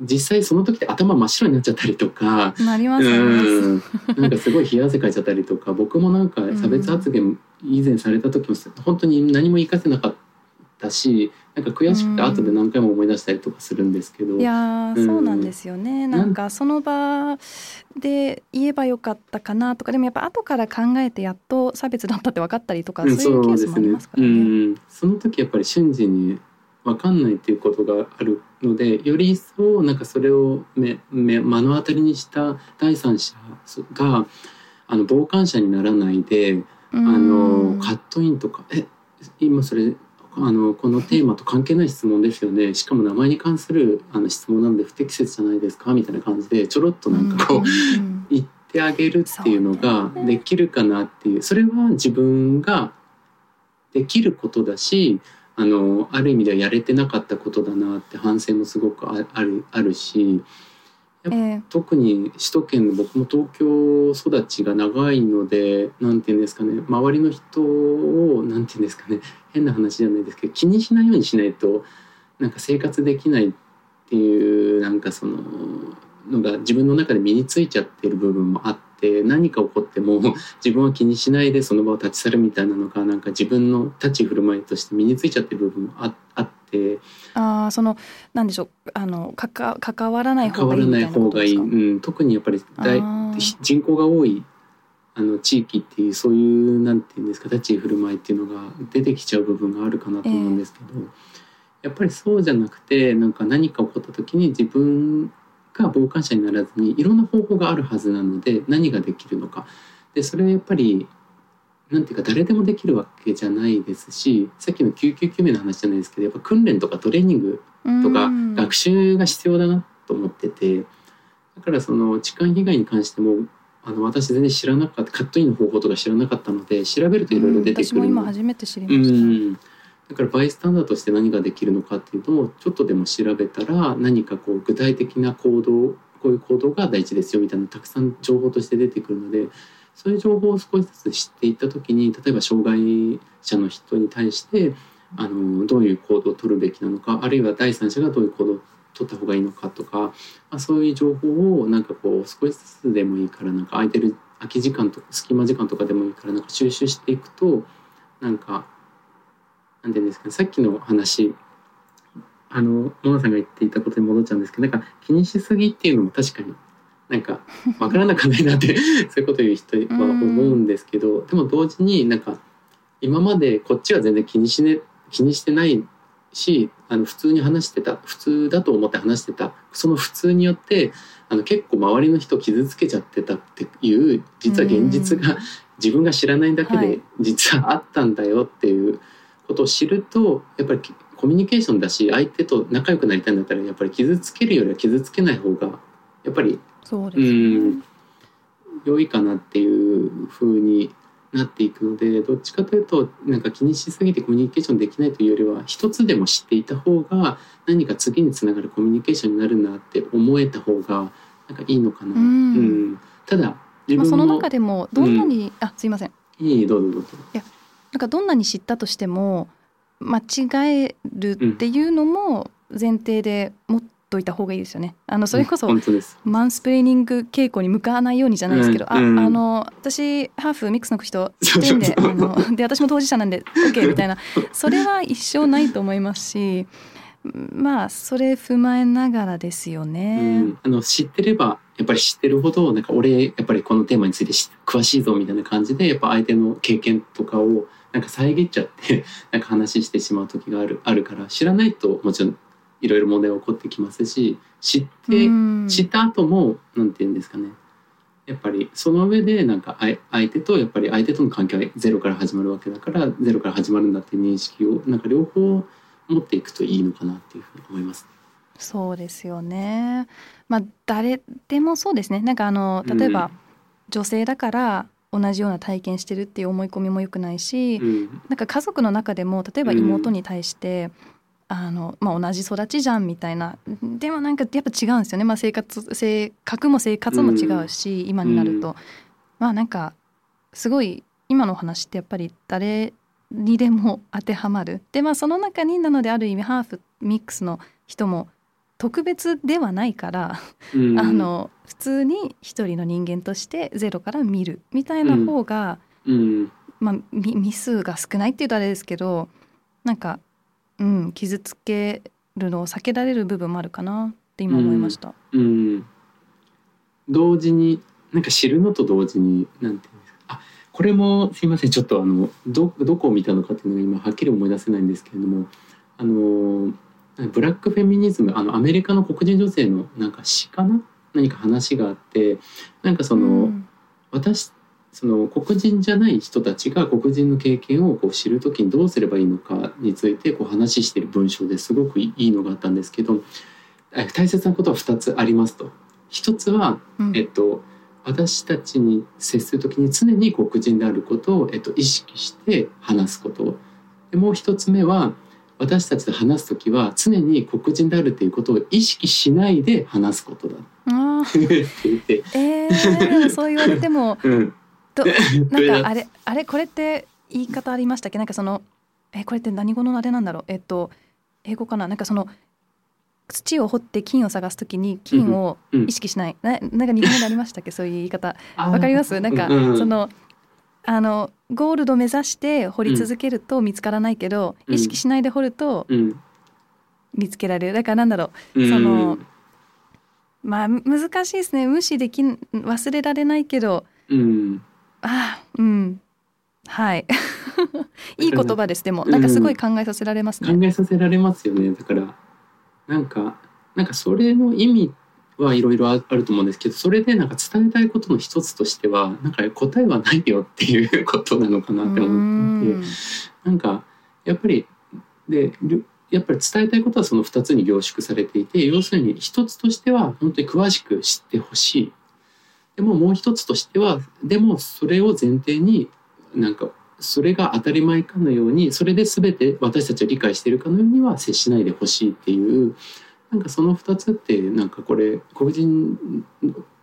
実際その時って頭真っ白になっちゃったりとか。なりうますなりますん。なんかすごい冷や汗かいちゃったりとか僕もなんか差別発言以前された時も本当に何も言いかせなかったしなんか悔しくて後で何回も思い出したりとかするんですけど、いやーうん。そうなんですよね、なんかその場で言えばよかったかなとかでもやっぱ後から考えてやっと差別だったって分かったりとか、うんそういうケースもありますからね。うん、その時やっぱり瞬時に分かんないっていうことがあるのでより一層なんかそれを目目目の当たりにした第三者があの傍観者にならないであうん。のカットインとか「え今それあのこのテーマと関係ない質問ですよね。しかも名前に関するあの質問なので不適切じゃないですか」みたいな感じでちょろっとなんかこう、うん。言ってあげるっていうのができるかなっていう。それは自分ができることだしあのある意味ではやれてなかったことだなって反省もすごくああるあるしええ。特に首都圏の僕も東京育ちが長いのでなんて言うんですかね周りの人をなんて言うんですかね変な話じゃないですけど気にしないようにしないとなんか生活できないっていうなんかそののが自分の中で身についちゃってる部分もあって何か起こっても 自分は気にしないでその場を立ち去るみたいなのがなんか自分の立ち振る舞いとして身についちゃってる部分もああって。ああそのなんでしょうあのかか関わらない方がいいみたいなこ方がいい、とですか。うん、特にやっぱり大人口が多いあの地域っていうそういうなんていうんですか立ち居振る舞いっていうのが出てきちゃう部分があるかなと思うんですけど、やっぱりそうじゃなくてなんか何か起こった時に自分が傍観者にならずにいろんな方法があるはずなので何ができるのか。でそれはやっぱりなんていうか誰でもできるわけじゃないですしさっきの999名の話じゃないですけどやっぱ訓練とかトレーニングとかうん。学習が必要だなと思っててだからその痴漢被害に関してもあの私全然知らなかったカットインの方法とか知らなかったので調べるといろいろ出て私もくるの。今初めて知りうました。んだからバイスタンダードとして何ができるのかっていうのをちょっとでも調べたら何かこう具体的な行動こういう行動が大事ですよみたいなたくさん情報として出てくるのでそういう情報を少しずつ知っていった時に例えば障害者の人に対してあのどういう行動を取るべきなのかあるいは第三者がどういう行動を取った方がいいのかとか、まあ、そういう情報をなんかこう少しずつでもいいからなんか空いてる空き時間とか隙間時間とかでもいいからなんか収集していくとなんかなんていうんですかねさっきの話あのモナさんが言っていたことに戻っちゃうんですけどなんか気にしすぎっていうのも確かになんか分からなくないなって そういうこと言う人は思うんですけどでも同時になんか今までこっちは全然気にし,、ね、気にしてないしあの普通に話してた普通だと思って話してたその普通によってあの結構周りの人を傷つけちゃってたっていう実は現実が自分が知らないだけではい。実はあったんだよっていうことを知るとやっぱりコミュニケーションだし相手と仲良くなりたいんだったらやっぱり傷つけるよりは傷つけない方がやっぱりそうですうねん。良いかなっていうふうになっていくのでどっちかというとなんか気にしすぎてコミュニケーションできないというよりは一つでも知っていた方が何か次につながるコミュニケーションになるなって思えた方がなんかいいのかな。うんうんただ自まあ、分も、その中でもどんなに、あすいませんいいどうぞどうぞ。なんかどんなに知ったとしても間違えるっていうのも前提で持っといた方がいいですよね。あのそれこそ。マンスプレーニング傾向に向かわないようにじゃないですけど、うんうんああの私ハーフミックスの人で そうあので私も当事者なんで OK みたいなそれは一生ないと思いますしまあそれ踏まえながらですようね。ん、あの知ってればやっぱり知ってるほどなんか俺やっぱりこのテーマについて知詳しいぞみたいな感じでやっぱ相手の経験とかをなんか遮っちゃって なんか話してしまう時があるあるから知らないともちろんいろいろ問題は起こってきますし知って、うん知った後もなんて言うんですかねやっぱりその上でなんか相手とやっぱり相手との関係はゼロから始まるわけだからゼロから始まるんだっていう認識をなんか両方持っていくといいのかなっていうふうに思います。そうですよね。まあ誰でもそうですね。なんかあの例えば、女性だから同じような体験してるっていう思い込みも良くないし、うん。なんか家族の中でも例えば妹に対して、あのまあ、同じ育ちじゃんみたいなでもなんかやっぱ違うんですよね、まあ、生活性格も生活も違うし、今になると、うまあなんかすごい今のお話ってやっぱり誰にでも当てはまる。でまあその中になのである意味ハーフミックスの人も特別ではないから、うん。あの普通に一人の人間としてゼロから見るみたいな方が、うん。まあ、ミミスが少ないっていうとあれですけどなんか、うん、傷つけるのを避けられる部分もあるかなって今思いました。うん、同時になんか知るのと同時になんていうんですか。あこれもすいません。ちょっとあのどどこを見たのかっていうのが今はっきり思い出せないんですけれどもあのブラックフェミニズムあのアメリカの黒人女性のなんか詩かな？何か話があってなんかその、うん。私その黒人じゃない人たちが黒人の経験をこう知る時にどうすればいいのかについてこう話している文章ですごくいいのがあったんですけどえ大切なことは2つありますと。一つは、うん。えっと、私たちに接する時に常に黒人であることを、えっと、意識して話すこと。でもう一つ目は私たちと話す時は常に黒人であるということを意識しないで話すことだ。あ って言って、ーえー、そう言われても うん、なんかあれあれこれって言い方ありましたっけ？なんかそのえこれって何語のあれなんだろう？えっと英語かな？なんかその土を掘って金を探すときに金をうん意識しない、ななんか日本語でありましたっけ？そういう言い方。わかります？なんか、うんうん。そのあのゴールド目指して掘り続けると見つからないけど、うん。意識しないで掘るとうん。見つけられる。だからなんだろう。うん。そのまあむ難しいですね。無視できん忘れられないけどうん。あーうん。はい。いい言葉ですでも。なんかすごい考えさせられます考ね。えさせられますよね。だからなんかなんかそれの意味はい。ろい。ろあると思うんですけどそれでなんか伝えたい。ことの一つとしてはなんか答えはない。よってい。うことなのかなって思ってい。てなんかやっぱりでやっぱり伝えたい。ことはその2つに凝縮されてい。て要するに一つとしては本当に詳しく知ってほしい。でももう一つとしてはでもそれを前提になんかそれが当たり前かのようにそれで全て私たちを理解してい。るかのようには接しない。でほしい。ってい。うなんかその2つってなんかこれ黒人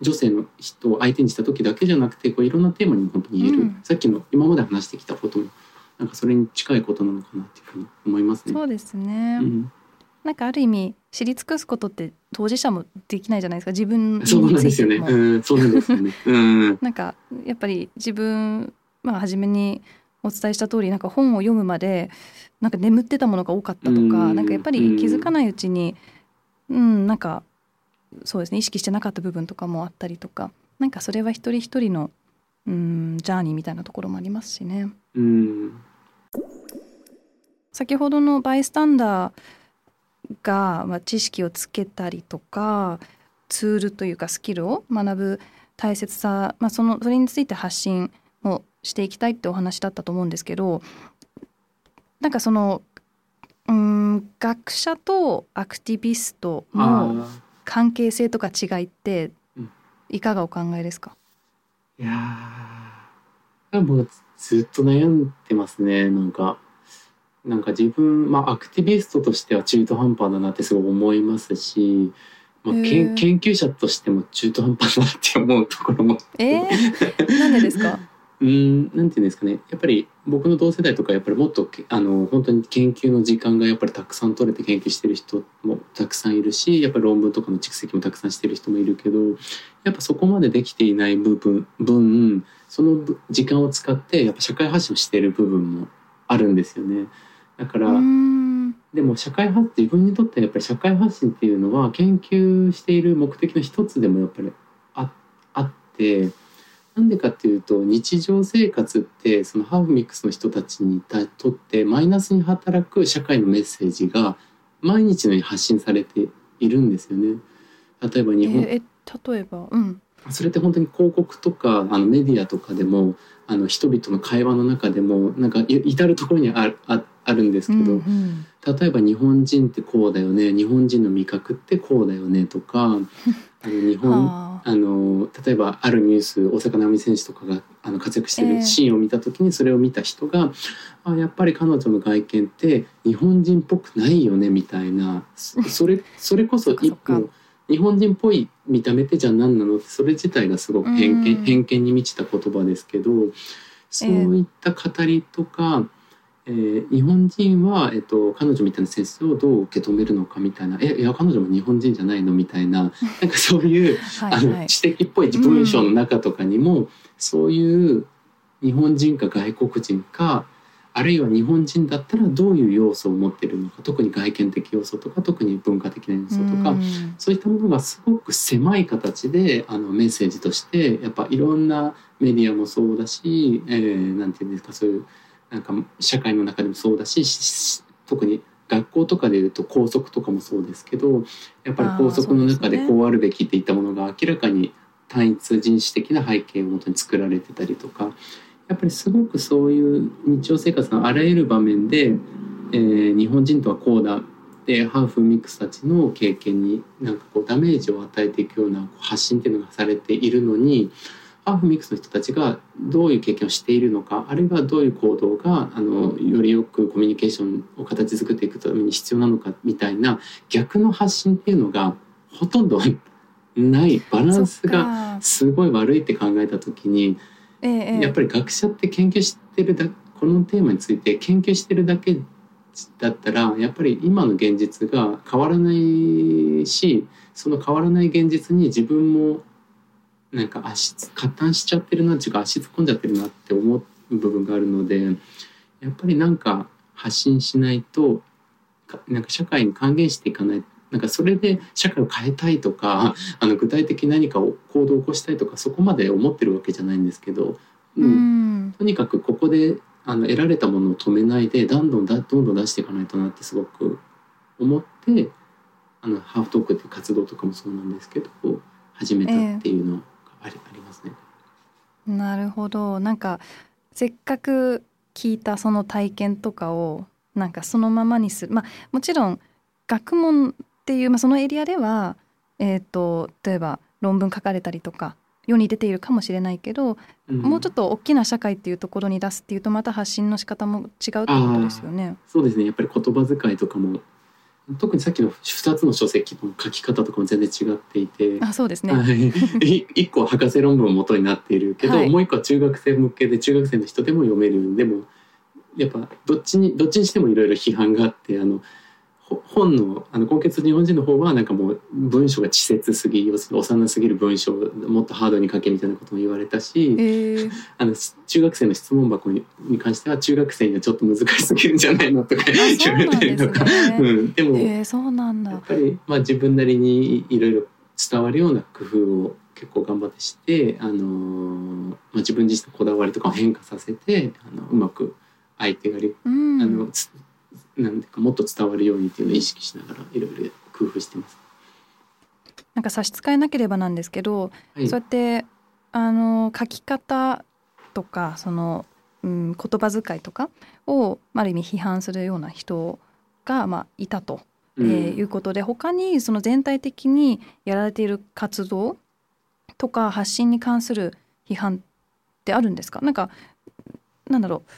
女性の人を相手にした時だけじゃなくてこういろんなテーマにも本当に言える、うん。さっきの今まで話してきたこともなんかそれに近いことなのかなっていうふうに思いますね。そうですね、うん、なんかある意味知り尽くすことって当事者もできないじゃないですか自分につそうなんでいすよね。うん、そうなんですよね。うん、なんかやっぱり自分まあ初めにお伝えした通りなんか本を読むまでなんか眠ってたものが多かったとか、うん。なんかやっぱり気づかないうちにうんなんかそうですね意識してなかった部分とかもあったりとかなんかそれは一人一人のうんジャーニーみたいなところもありますしね。うん、先ほどのバイスタンダーが、まあ、知識をつけたりとかツールというかスキルを学ぶ大切さ、まあ、そのそれについて発信をしていきたいってお話だったと思うんですけどなんかそのうん学者とアクティビストのあ関係性とか違いってうん。いかがお考えですか、ーいやー。もうずっと悩んでますね。なんかなんか自分、まあ、アクティビストとしては中途半端だなってすごい思いますし、まあ、けん研究者としても中途半端だなって思うところも。えー、なんでですか？うんなんていうんですかね。やっぱり僕の同世代とかやっぱりもっとあの本当に研究の時間がやっぱりたくさん取れて研究してる人もたくさんいるしやっぱり論文とかの蓄積もたくさんしてる人もいるけどやっぱそこまでできていない部分分その時間を使ってやっぱ社会発信をしている部分もあるんですよね。だからでも社会発自分にとってやっぱり社会発信っていうのは研究している目的の一つでもやっぱりああってなんでかっていうと日常生活ってそのハーフミックスの人たちにとってマイナスに働く社会のメッセージが毎日のように発信されているんですよね。例えば日本、え例えば、うん、それって本当に広告とかあのメディアとかでもあの人々の会話の中でもなんか至る所にあああるんですけど、うんうん、例えば日本人ってこうだよね日本人の味覚ってこうだよねとか あの日本あ。の例えばあるニュース大坂なおみ選手とかがあの活躍してるシーンを見た時にそれを見た人が、えー、あやっぱり彼女の外見って日本人っぽくないよねみたいな。それ それこそ一歩日本人っぽい見た目ってじゃあ何なの？ってそれ自体がすごく偏見,、偏見に満ちた言葉ですけどそういった語りとか、えー、日本人は、えっと、彼女みたいな先生をどう受け止めるのかみたいな「えいや彼女も日本人じゃないの?」みたいななんかそういうはい、あの知的っぽい文章の中とかにも、うん、そういう日本人か外国人かあるいは日本人だったらどういう要素を持ってるのか特に外見的要素とか特に文化的な要素とか、うそういったものがすごく狭い形であのメッセージとしてやっぱいろんなメディアもそうだし、えー、なんていうんですかそういうなんか社会の中でもそうだし特に学校とかでいうと校則とかもそうですけどやっぱり校則の中でこうあるべきっていったものが明らかに単一人種的な背景をもとに作られてたりとかやっぱりすごくそういう日常生活のあらゆる場面で、えー、日本人とはこうだでハーフミックスたちの経験になんかこうダメージを与えていくような発信っていうのがされているのにハーフミックスの人たちがどういう経験をしているのかあるいはどういう行動があのよりよくコミュニケーションを形作っていくために必要なのかみたいな逆の発信っていうのがほとんどないバランスがすごい悪いって考えた時に。ええ、やっぱり学者って研究してるだこのテーマについて研究してるだけだったらやっぱり今の現実が変わらないしその変わらない現実に自分もなんか足加担しちゃってるなっていうか足突っ込んじゃってるなって思う部分があるのでやっぱりなんか発信しないとなんか社会に還元していかない。なんかそれで社会を変えたいとかあの具体的に何かを行動を起こしたいとかそこまで思ってるわけじゃないんですけど、うん、とにかくここであの得られたものを止めないでどんどんだどんどん出していかないとなってすごく思ってあのハーフトークっていう活動とかもそうなんですけど始めたっていうのがあり,、ありますね。なるほどなんかせっかく聞いたその体験とかをなんかそのままにするまあもちろん学問っていう、まあ、そのエリアでは、えーと、例えば論文書かれたりとか世に出ているかもしれないけど、うん、もうちょっと大きな社会っていうところに出すっていうとまた発信の仕方も違うってことですよね。そうですねやっぱり言葉遣いとかも特にさっきの2つの書籍の書き方とかも全然違っていて。あそうですね。1個は博士論文元になっているけど、はい、もう1個は中学生向けで中学生の人でも読める。んでもやっぱどっちにどっちにしてもいろいろ批判があってあの本のあの今月日本人の方はなんかもう文章が稚拙すぎ要するに幼すぎる文章をもっとハードに書けみたいなことも言われたし、えー、あの中学生の質問箱にに関しては中学生にはちょっと難しすぎるんじゃないのとか言われたりとか、ね、うん、でも、えー、そうなんだ。やっぱり、まあ、自分なりにいろいろ伝わるような工夫を結構頑張ってして、あのー、まあ、自分自身のこだわりとかを変化させてあのうまく相手がり、うん、あのなんかもっと伝わるようにっていうのを意識しながらいろいろ工夫してます。なんか差し支えなければなんですけど、はい、そうやってあの書き方とかその、うん、言葉遣いとかをある意味批判するような人が、まあ、いたと、うん、えー、いうことで他にその全体的にやられている活動とか発信に関する批判ってあるんですか？なんかなんだろう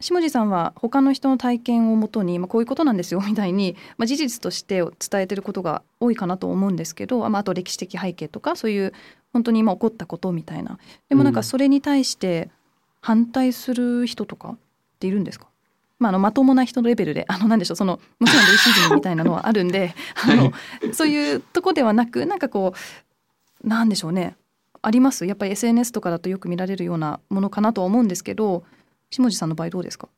下地さんは他の人の体験をもとに、まあ、こういうことなんですよみたいに、まあ、事実として伝えてることが多いかなと思うんですけど、まあ、あと歴史的背景とかそういう本当に今起こったことみたいな。でもなんかそれに対して反対する人とかっているんですか、まあ、あのまともな人のレベルであのなんでしょうそのもちろんレイシズムみたいなのはあるんであのそういうとこではなくなんかこうなんでしょうね。あります？やっぱり SNS とかだとよく見られるようなものかなとは思うんですけど下地さんの場合どうですか？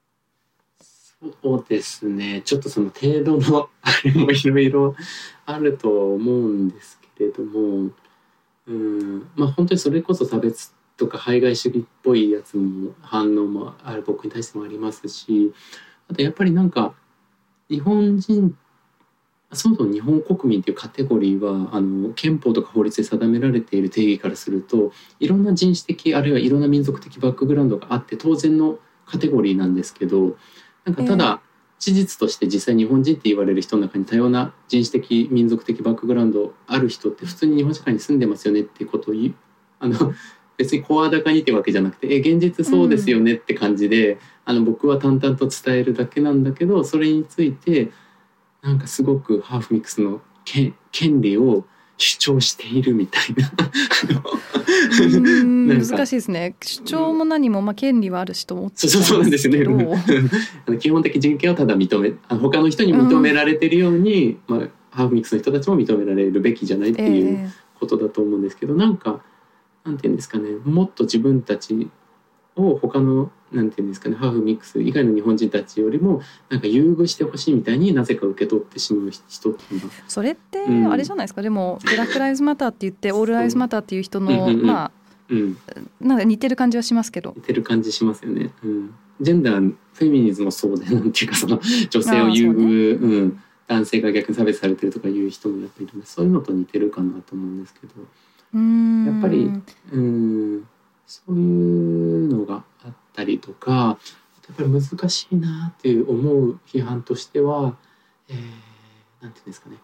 そうですね。ちょっとその程度のあれもいろいろあると思うんですけれどもうん。まあ本当にそれこそ差別とか排外主義っぽいやつも反応もある僕に対してもありますしあとやっぱりなんか日本人そもそも日本国民っていうカテゴリーはあの憲法とか法律で定められている定義からするといろんな人種的あるいはいろんな民族的バックグラウンドがあって当然のカテゴリーなんですけどなんかただ、事実として実際日本人って言われる人の中に多様な人種的民族的バックグラウンドある人って普通に日本社会に住んでますよねっていうことをあの 別に声高にってわけじゃなくてえ現実そうですよねって感じで、うん、あの僕は淡々と伝えるだけなんだけどそれについてなんかすごくハーフミックスの権権利を主張しているみたいな。難しいですね。主張も何も、まあ、権利はあるしと思ってそうそうなんですよね。基本的人権をただ認めあの他の人に認められてるように、うん、まあ、ハーフミックスの人たちも認められるべきじゃないっていうことだと思うんですけど、えー、なんかなんていうんですかね。もっと自分たちを他のなんていうんですかねハーフミックス以外の日本人たちよりもなんか優遇してほしいみたいになぜか受け取ってしまう人っていうのはそれってあれじゃないですか、うん、でもブラック・ライズ・マターって言ってオール・ライズ・マターっていう人の、まあ、うん、なんか似てる感じはしますけど。似てる感じしますよね、うん、ジェンダーフェミニズムもそうでなんていうかその 女性を優遇う、ね、うん、男性が逆に差別されてるとかいう人もやっぱりいるそういうのと似てるかなと思うんですけど。やっぱりうんそういうのがあったりとかやっぱり難しいなっていう思う批判としては、えー、なんていうんですかね。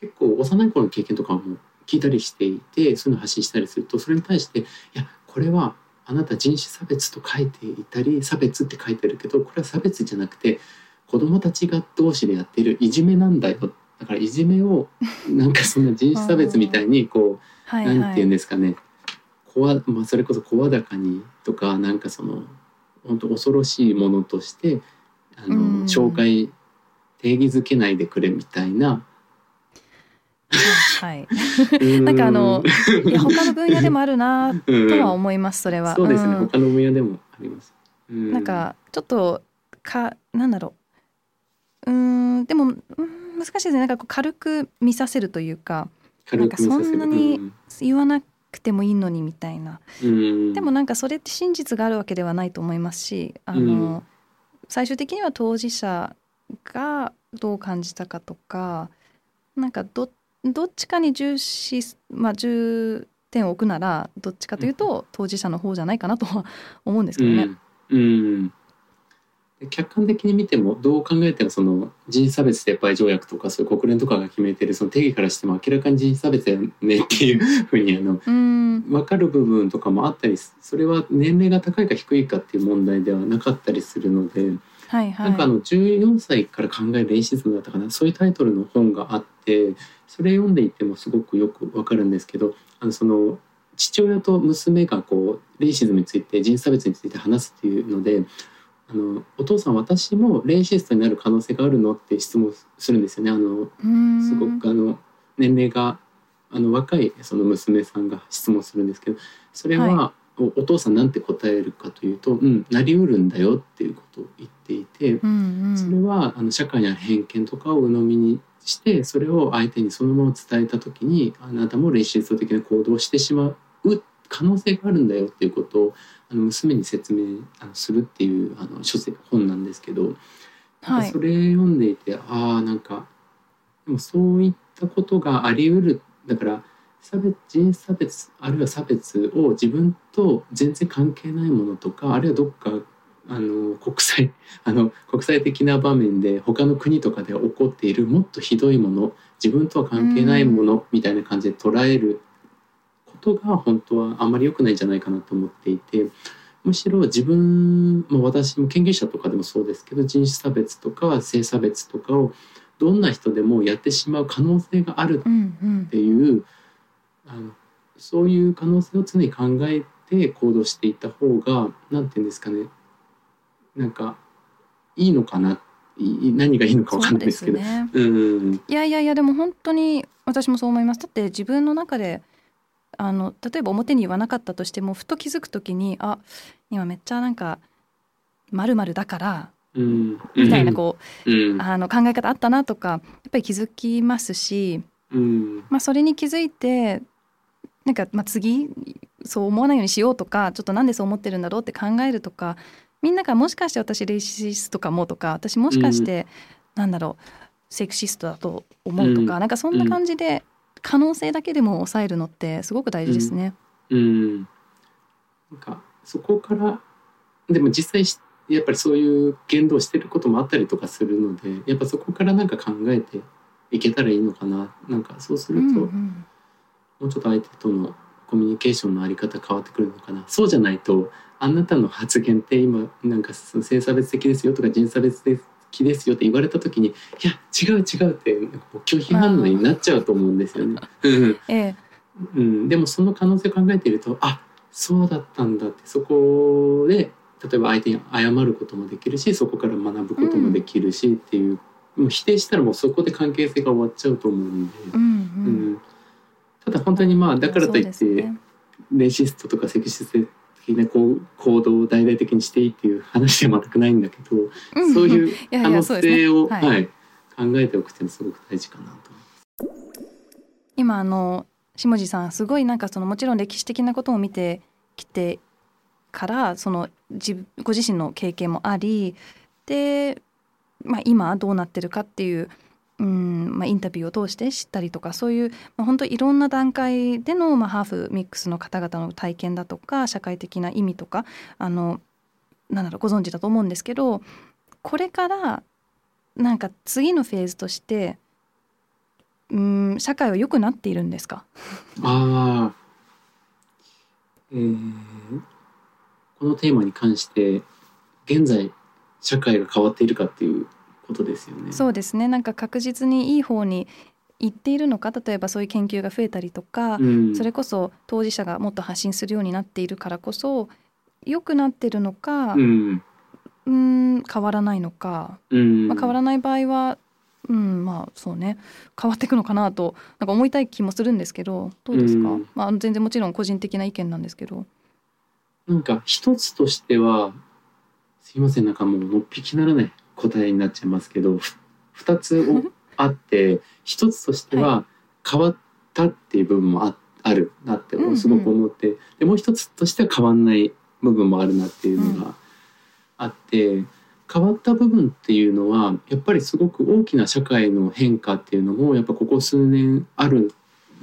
結構幼い頃の経験とかも聞いたりしていてそういうのを発信したりするとそれに対して「いやこれはあなた人種差別と書いていたり差別って書いてるけどこれは差別じゃなくて子供たちが同士でやっているいじめなんだよ」だからいじめをなんかそんな人種差別みたいにこう、はいはい、なんて言うんですかね声、まあ、それこそ声高にとかなんかその本当恐ろしいものとしてあの、うん、紹介定義づけないでくれみたいな。はい、なんかあの他の分野でもあるな とは思いますそれは。そうですね、うん、他の分野でもあります。うん、なんかちょっとかなんだろう。うんでも、うん、難しいですね。なんかこう軽く見させるというか。なんかそんなに言わなくてもいいのにみたいな、うん、でもなんかそれって真実があるわけではないと思いますしあの、うん、最終的には当事者がどう感じたかとかなんかどどっちかに重視、まあ、重点を置くならどっちかというと当事者の方じゃないかなとは思うんですけどね。うん、うん客観的に見てもどう考えてもその人種差別撤廃条約とかそういう国連とかが決めてるその定義からしても明らかに人種差別だよねっていうふうにあの分かる部分とかもあったりそれは年齢が高いか低いかっていう問題ではなかったりするので、はいはい、なんかあの14歳から考えるレイシズムだったかなそういうタイトルの本があってそれ読んでいてもすごくよく分かるんですけどあのその父親と娘がこうレイシズムについて人種差別について話すっていうので。あのお父さん私もレイシストになる可能性があるのって質問するんですよね。あのすごくあの年齢があの若いその娘さんが質問するんですけどそれは、はい、お父さんなんて答えるかというと「うんなりうるんだよ」っていうことを言っていて、うんうん、それはあの社会にある偏見とかを鵜呑みにしてそれを相手にそのまま伝えた時にあなたもレイシスト的な行動をしてしまう可能性があるんだよっていうことをあの娘に説明あのするっていうあの書籍本なんですけど、はい、それ読んでいてああなんかでもそういったことがあり得る。だから差別人種差別あるいは差別を自分と全然関係ないものとかあるいはどっかあの国際 あの国際的な場面で他の国とかで起こっているもっとひどいもの自分とは関係ないものみたいな感じで捉えることが本当はあまり良くないんじゃないかなと思っていてむしろ自分も私も研究者とかでもそうですけど人種差別とか性差別とかをどんな人でもやってしまう可能性があるうんうんっていうあのそういう可能性を常に考えて行動していった方がなんていうんですかねなんかいいのかな何がいいのかわかんないですけど。ね。うんいやいやいやでも本当に私もそう思います。だって自分の中であの例えば表に言わなかったとしてもふと気づくときにあ今めっちゃなんかまるだからうん。みたいなこう、う、ん。あの考え方あったなとかやっぱり気づきますし、うん。まあ、それに気づいてなんか、まあ、次そう思わないようにしようとかちょっとなんでそう思ってるんだろうって考えるとかみんながもしかして私レイシストかもとか私もしかして、なんだろうセクシストだと思うとか、うん。なんかそんな感じで可能性だけでも抑えるのってすごく大事ですね。うん、なんかそこからでも実際しやっぱりそういう言動をしてることもあったりとかするのでやっぱそこからなんか考えていけたらいいのかな。なんかそうすると、うんうんもうちょっと相手とのコミュニケーションのあり方変わってくるのかな。そうじゃないとあなたの発言って今なんか性差別的ですよとか人差別的ですよって言われた時にいや違う違うってなんかこう拒否反応になっちゃうと思うんですよね。うんええ。うん、でもその可能性を考えているとあそうだったんだってそこで例えば相手に謝ることもできるしそこから学ぶこともできるしっていう、もう否定したらもうそこで関係性が終わっちゃうと思うんで、うんううん。んただ本当にまあだからといって、ね。レイシストとかセクシスト的なこう行動を大々的にしていいっていう話では全くないんだけど、うん。そういう可能性を、はい。はい。考えておくっていうのはすごく大事かなと思います。今あの下地さんすごいなんかそのもちろん歴史的なことを見てきてからその自ご自身の経験もありで、まあ、今どうなってるかっていう、うんまあ、インタビューを通して知ったりとかそういう、まあ、本当いろんな段階での、まあ、ハーフミックスの方々の体験だとか社会的な意味とかあのなんだろうご存知だと思うんですけどこれからなんか次のフェーズとしてうん社会は良くなっているんですか？ああ、えーこのテーマに関して現在社会が変わっているかっていうことですよね。そうですね。なんか確実にいい方に行っているのか例えばそういう研究が増えたりとか、うん、それこそ当事者がもっと発信するようになっているからこそ良くなってるのかう、ん。うん、変わらないのか、うん。まあ、変わらない場合は、うん、まあそうね。変わっていくのかなとなんか思いたい気もするんですけどどうですか、うん。まあ、全然もちろん個人的な意見なんですけど。なんか一つとしてはすいませんなんかもうのっぴきならない答えになっちゃいますけどふ二つおあって 一つとしては変わったっていう部分もああるなってうんうん。すごく思って、でもう一つとしては変わんない部分もあるなっていうのがあって、変わった部分っていうのはやっぱりすごく大きな社会の変化っていうのもやっぱここ数年ある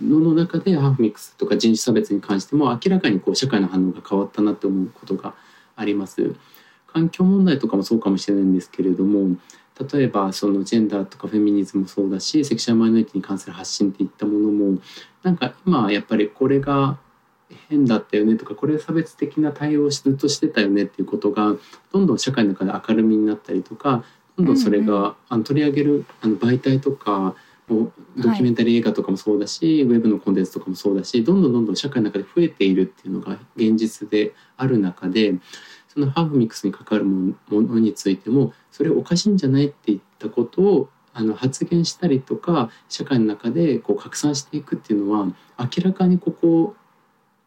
のの中でハーフミックスとか人種差別に関しても明らかにこう社会の反応が変わったなって思うことがあります。環境問題とかもそうかもしれないんですけれども例えばそのジェンダーとかフェミニズムもそうだしセクシュアルマイノリティに関する発信っていったものもなんか今やっぱりこれが変だったよねとかこれ差別的な対応をずっとしてたよねっていうことがどんどん社会の中で明るみになったりとかどんどんそれが、あの取り上げるあの媒体とかもドキュメンタリー映画とかもそうだし、ウェブのコンテンツとかもそうだしどんどんどんどん社会の中で増えているっていうのが現実である中でそのハーフミックスに関わるものについてもそれおかしいんじゃないって言ったことをあの発言したりとか社会の中でこう拡散していくっていうのは明らかにここ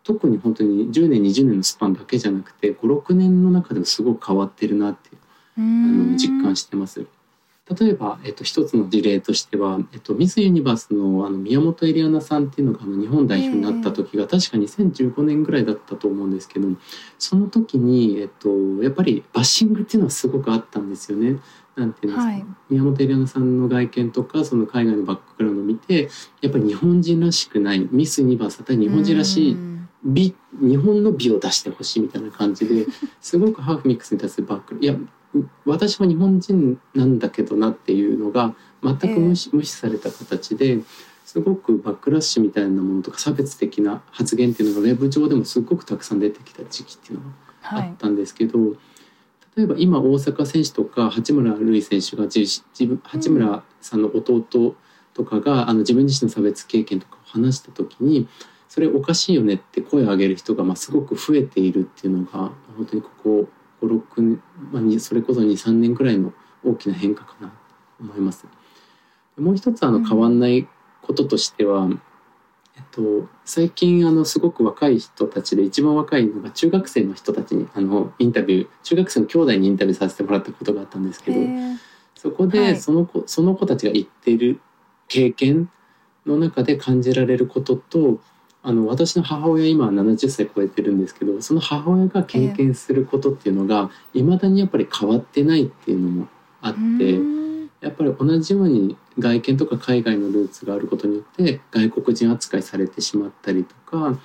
特に本当に10年20年のスパンだけじゃなくて56年の中でもすごく変わってるなっていうあの実感してます。例えば、えっと、一つの事例としては、えっと、ミス・ユニバースのあの宮本エリアナさんっていうのがあの日本代表になった時が、確か2015年ぐらいだったと思うんですけどその時に、えっと、やっぱりバッシングっていうのはすごくあったんですよね。なんていうんですか、はい。宮本エリアナさんの外見とかその海外のバックグラウンドを見てやっぱり日本人らしくないミス・ユニバースだったら日本人らしいうん美日本の美を出してほしいみたいな感じですごくハーフミックスに対するバックいや私は日本人なんだけどなっていうのが全く無視,、無視された形ですごくバックラッシュみたいなものとか差別的な発言っていうのがウェブ上でもすごくたくさん出てきた時期っていうのがあったんですけど、例えば今大阪選手とか八村塁選手が自自分八村さんの弟とかが、あの自分自身の差別経験とかを話した時にそれおかしいよねって声を上げる人がまあすごく増えているっていうのが本当にここ56年、まあ、にそれこそ23年くらいの大きな変化かなと思います。もう一つあの変わんないこととしては、えっと、最近あのすごく若い人たちで一番若いのが中学生の人たちにあのインタビュー中学生の兄弟にインタビューさせてもらったことがあったんですけどそこでその子、はい、その子たちが言ってる経験の中で感じられることとあの私の母親今70歳超えてるんですけどその母親が経験することっていうのがいまだにやっぱり変わってないっていうのもあってやっぱり同じように外見とか海外のルーツがあることによって外国人扱いされてしまったりとか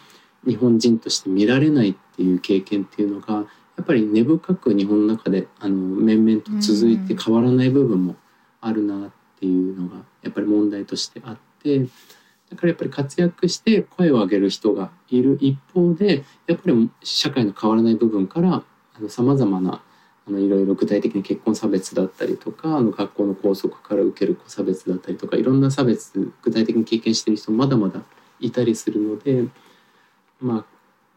日本人として見られないっていう経験っていうのがやっぱり根深く日本の中であの面々と続いて変わらない部分もあるなっていうのがやっぱり問題としてあってだからやっぱり活躍して声を上げる人がいる一方でやっぱり社会の変わらない部分からさまざまないろいろ具体的に結婚差別だったりとかあの学校の校則から受ける差別だったりとかいろんな差別具体的に経験してる人もまだまだいたりするのでまあ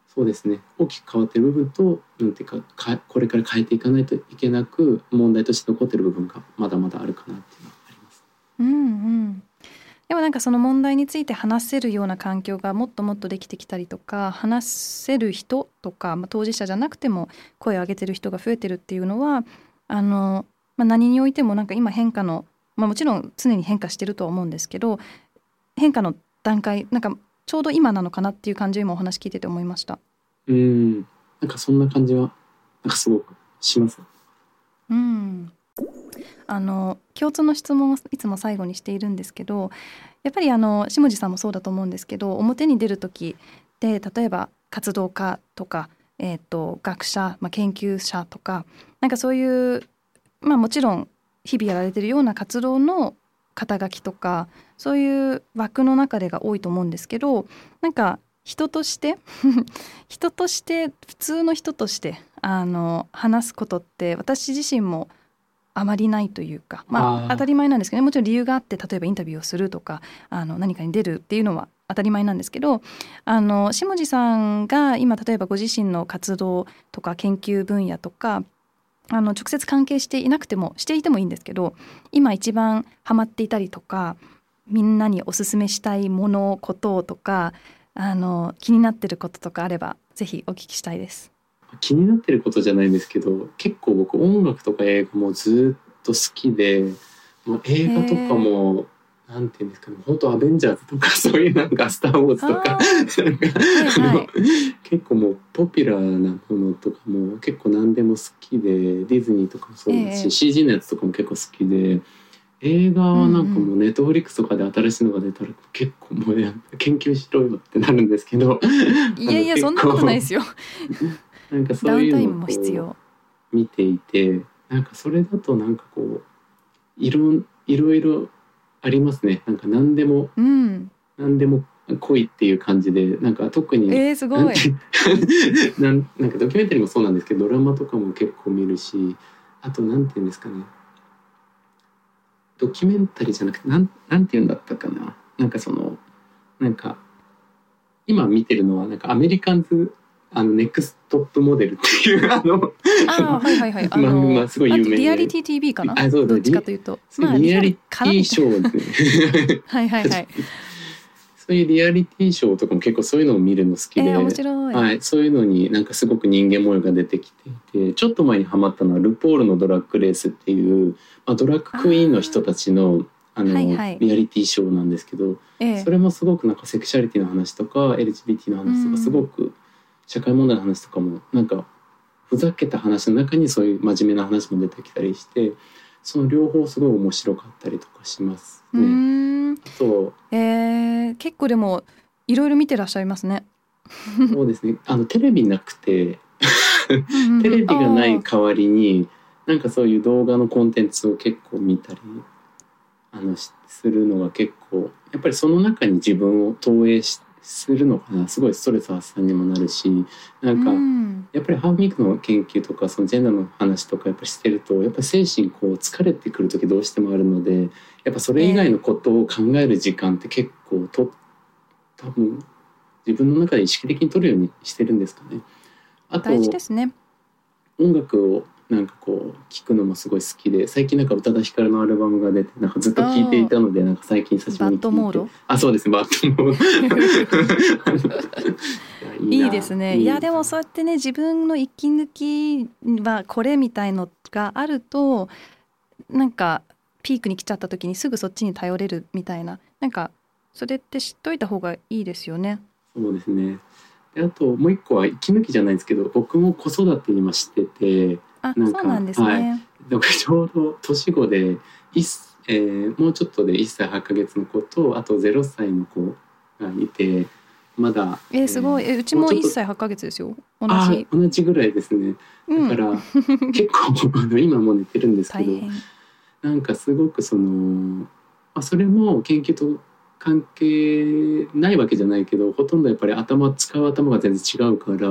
そうですね大きく変わってる部分となんていうかかこれから変えていかないといけなく問題として残ってる部分がまだまだあるかなっていうのはあります。うんうんでもなんかその問題について話せるような環境がもっともっとできてきたりとか話せる人とか、まあ、当事者じゃなくても声を上げてる人が増えてるっていうのはあの、まあ、何においてもなんか今変化の、まあ、もちろん常に変化してるとは思うんですけど変化の段階なんかちょうど今なのかなっていう感じ今お話聞いてて思いました。うんなんかそんな感じはなんかすごくします。うんあの共通の質問をいつも最後にしているんですけどやっぱりあの下地さんもそうだと思うんですけど表に出る時で例えば活動家とか、えーと、学者、まあ、研究者とかなんかそういう、まあ、もちろん日々やられてるような活動の肩書きとかそういう枠の中でが多いと思うんですけどなんか人として 人として普通の人としてあの話すことって私自身もあまりないというか、まあ、当たり前なんですけど、ね、もちろん理由があって例えばインタビューをするとかあの何かに出るっていうのは当たり前なんですけどあの下地さんが今例えばご自身の活動とか研究分野とかあの直接関係していなくてもしていてもいいんですけど今一番ハマっていたりとかみんなにおすすめしたいものこととかあの気になってることとかあればぜひお聞きしたいです。気になってることじゃないんですけど結構僕音楽とか映画もずっと好きでもう映画とかもなんていうんですかね本当アベンジャーズとか そういうなんか「スター・ウォーズ」とか結構もうポピュラーなものとかも結構何でも好きでディズニーとかもそうですし、えー、CG のやつとかも結構好きで。映画はなんかもうネットフリックスとかで新しいのが出たら結構もう、ね、研究しろよってなるんですけど。いやいやそんなことないですよなんかそういうのを見ていてなんかそれだとなんかこういろいろいろありますね。なんか何でも、うん、何でも濃いっていう感じでなんか特にえー、すごい。なん なんかドキュメンタリーもそうなんですけどドラマとかも結構見るしあとなんていうんですかね。ドキュメンタリーじゃなくてなんなんていうんだったかな。なんかそのなんか今見てるのはなんかアメリカンズあのネクストップモデルっていう あのあはいはいはい。あの、まあ、すごい有名リアリティ TV かな？あそうどっちかというと、まあ、リアリティショーですね。はいはいはい。そういうリアリティショーとかも結構そういうのを見るの好きで、えー、はい、そういうのになんかすごく人間模様が出てきて。いてちょっと前にハマったのはルポールのドラッグレースっていう、まあ、ドラッグクイーンの人たちのあの、はいはい、リアリティショーなんですけど、えー、それもすごくなんかセクシャリティの話とか LGBT の話とかすごく社会問題の話とかもなんかふざけた話の中にそういう真面目な話も出てきたりしてその両方すごい面白かったりとかしますね。そうえー、結構でもいろいろ見てらっしゃいますね。そうですね あのテレビなくてテレビがない代わりになんかそういう動画のコンテンツを結構見たりあのするのが結構やっぱりその中に自分を投影しするのかなすごいストレス発散にもなるしなんか、やっぱりハーフミークの研究とかそのジェンダーの話とかやっぱしてるとやっぱり精神こう疲れてくる時どうしてもあるのでやっぱそれ以外のことを考える時間って結構と多分自分の中で意識的に取るようにしてるんですかね。あとね音楽をなんかこう聞くのもすごい好きで最近なんか宇多田ヒカルのアルバムが出てなんかずっと聴いていたのでなんか最近久しぶりに聞いて。バッドモード？あそうですね。バッドモード。いいですね。いやでももそうやってね自分の息抜きはこれみたいのがあるとなんかピークに来ちゃった時にすぐそっちに頼れるみたいな。なんかそれって知っといた方がいいですよね。そうですね。であともう一個は息抜きじゃないんですけど僕も子育て今しててあなんかそうなんですね。はいで僕ちょうど年子で一えーもうちょっとで1歳8ヶ月の子とあと0歳の子がいてまだえすごいえうちももうちょっと1歳8ヶ月ですよ同あじ。同じぐらいですねうんだから、結構あの今もう寝てるんですけど。なんかすごくそのあそれも研究と関係ないわけじゃないけどほとんどやっぱり頭使う頭が全然違うから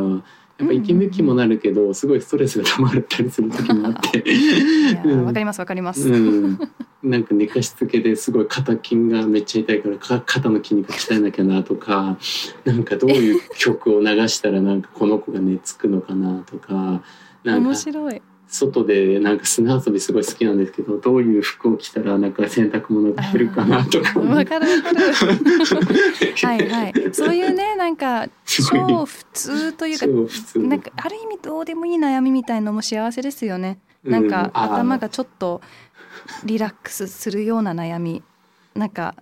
やっぱ息抜きもなるけど、すごいストレスが溜まったりする時もあって。いやうんわかりますわかります。うん、なんか寝かしつけですごい肩筋がめっちゃ痛いからか肩の筋肉鍛えなきゃなとかなんかどういう曲を流したらなんかこの子が寝つくのかなとかなん面か白い。外でなんか砂遊びすごい好きなんですけどどういう服を着たらなんか洗濯物が減るかなとか。わかるわかる。はいはい。そういうねなんか超普通というかなんかある意味どうでもいい悩みみたいのも幸せですよね。なんか頭がちょっとリラックスするような悩みなんか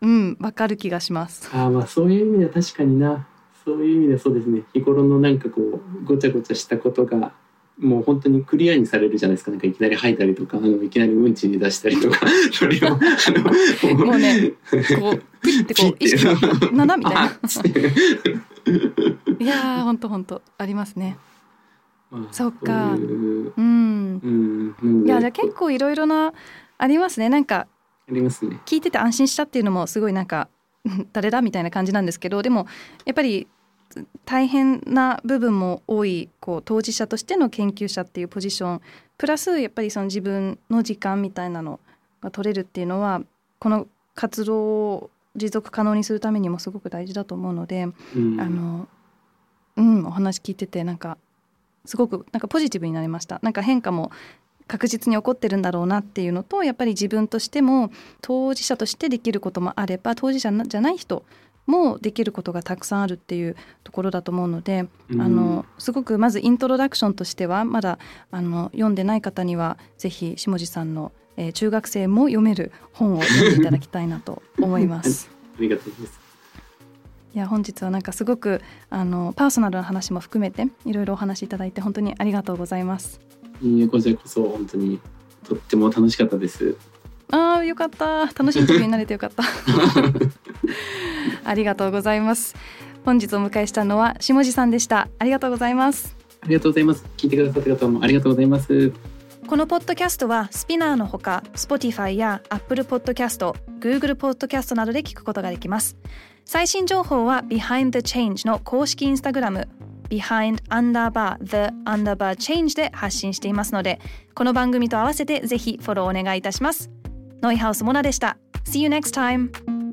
うんわかる気がします。あーまあそういう意味では確かになそういう意味ではそうですね日頃のなんかこうごちゃごちゃしたことがもう本当にクリアにされるじゃないですか。なんかいきなり吐いたりとかあのいきなりうんちに出したりとか。それをあのもうねこうピッてこう意識が ななみたいな。いやーほんとほんとありますね。まあそっか。そうん。うんいやじゃあ結構いろいろなありますね。なんかありますね。聞いてて安心したっていうのもすごいなんかうん誰だみたいな感じなんですけどでもやっぱり大変な部分も多いこう当事者としての研究者っていうポジションプラスやっぱりその自分の時間みたいなのが取れるっていうのはこの活動を持続可能にするためにもすごく大事だと思うので、うん。あのうんお話聞いててなんかすごくなんかポジティブになりました。なんか変化も確実に起こってるんだろうなっていうのとやっぱり自分としても当事者としてできることもあれば当事者じゃない人もできることがたくさんあるっていうところだと思うので、うんあのすごくまずイントロダクションとしてはまだあの読んでない方にはぜひ下地さんの、えー中学生も読める本を読んでいただきたいなと思います。ありがとうございますいや本日はなんかすごくあのパーソナルな話も含めていろいろお話しいただいて本当にありがとうございます。いいえこちらこそ本当にとっても楽しかったですああよかった楽しいインタビューになれてよかった。ありがとうございます。本日お迎えしたのは下地さんでした。ありがとうございます。ありがとうございます聞いてくださった方もありがとうございますこのポッドキャストはスピナーのほか Spotify や Apple Podcast、Google Podcast などで聞くことができます。最新情報は Behind the Change の公式インスタグラム Behind Underbar The Underbar Change で発信していますのでこの番組と合わせてぜひフォローお願いいたします。ノイハウスモナでした。See you next time!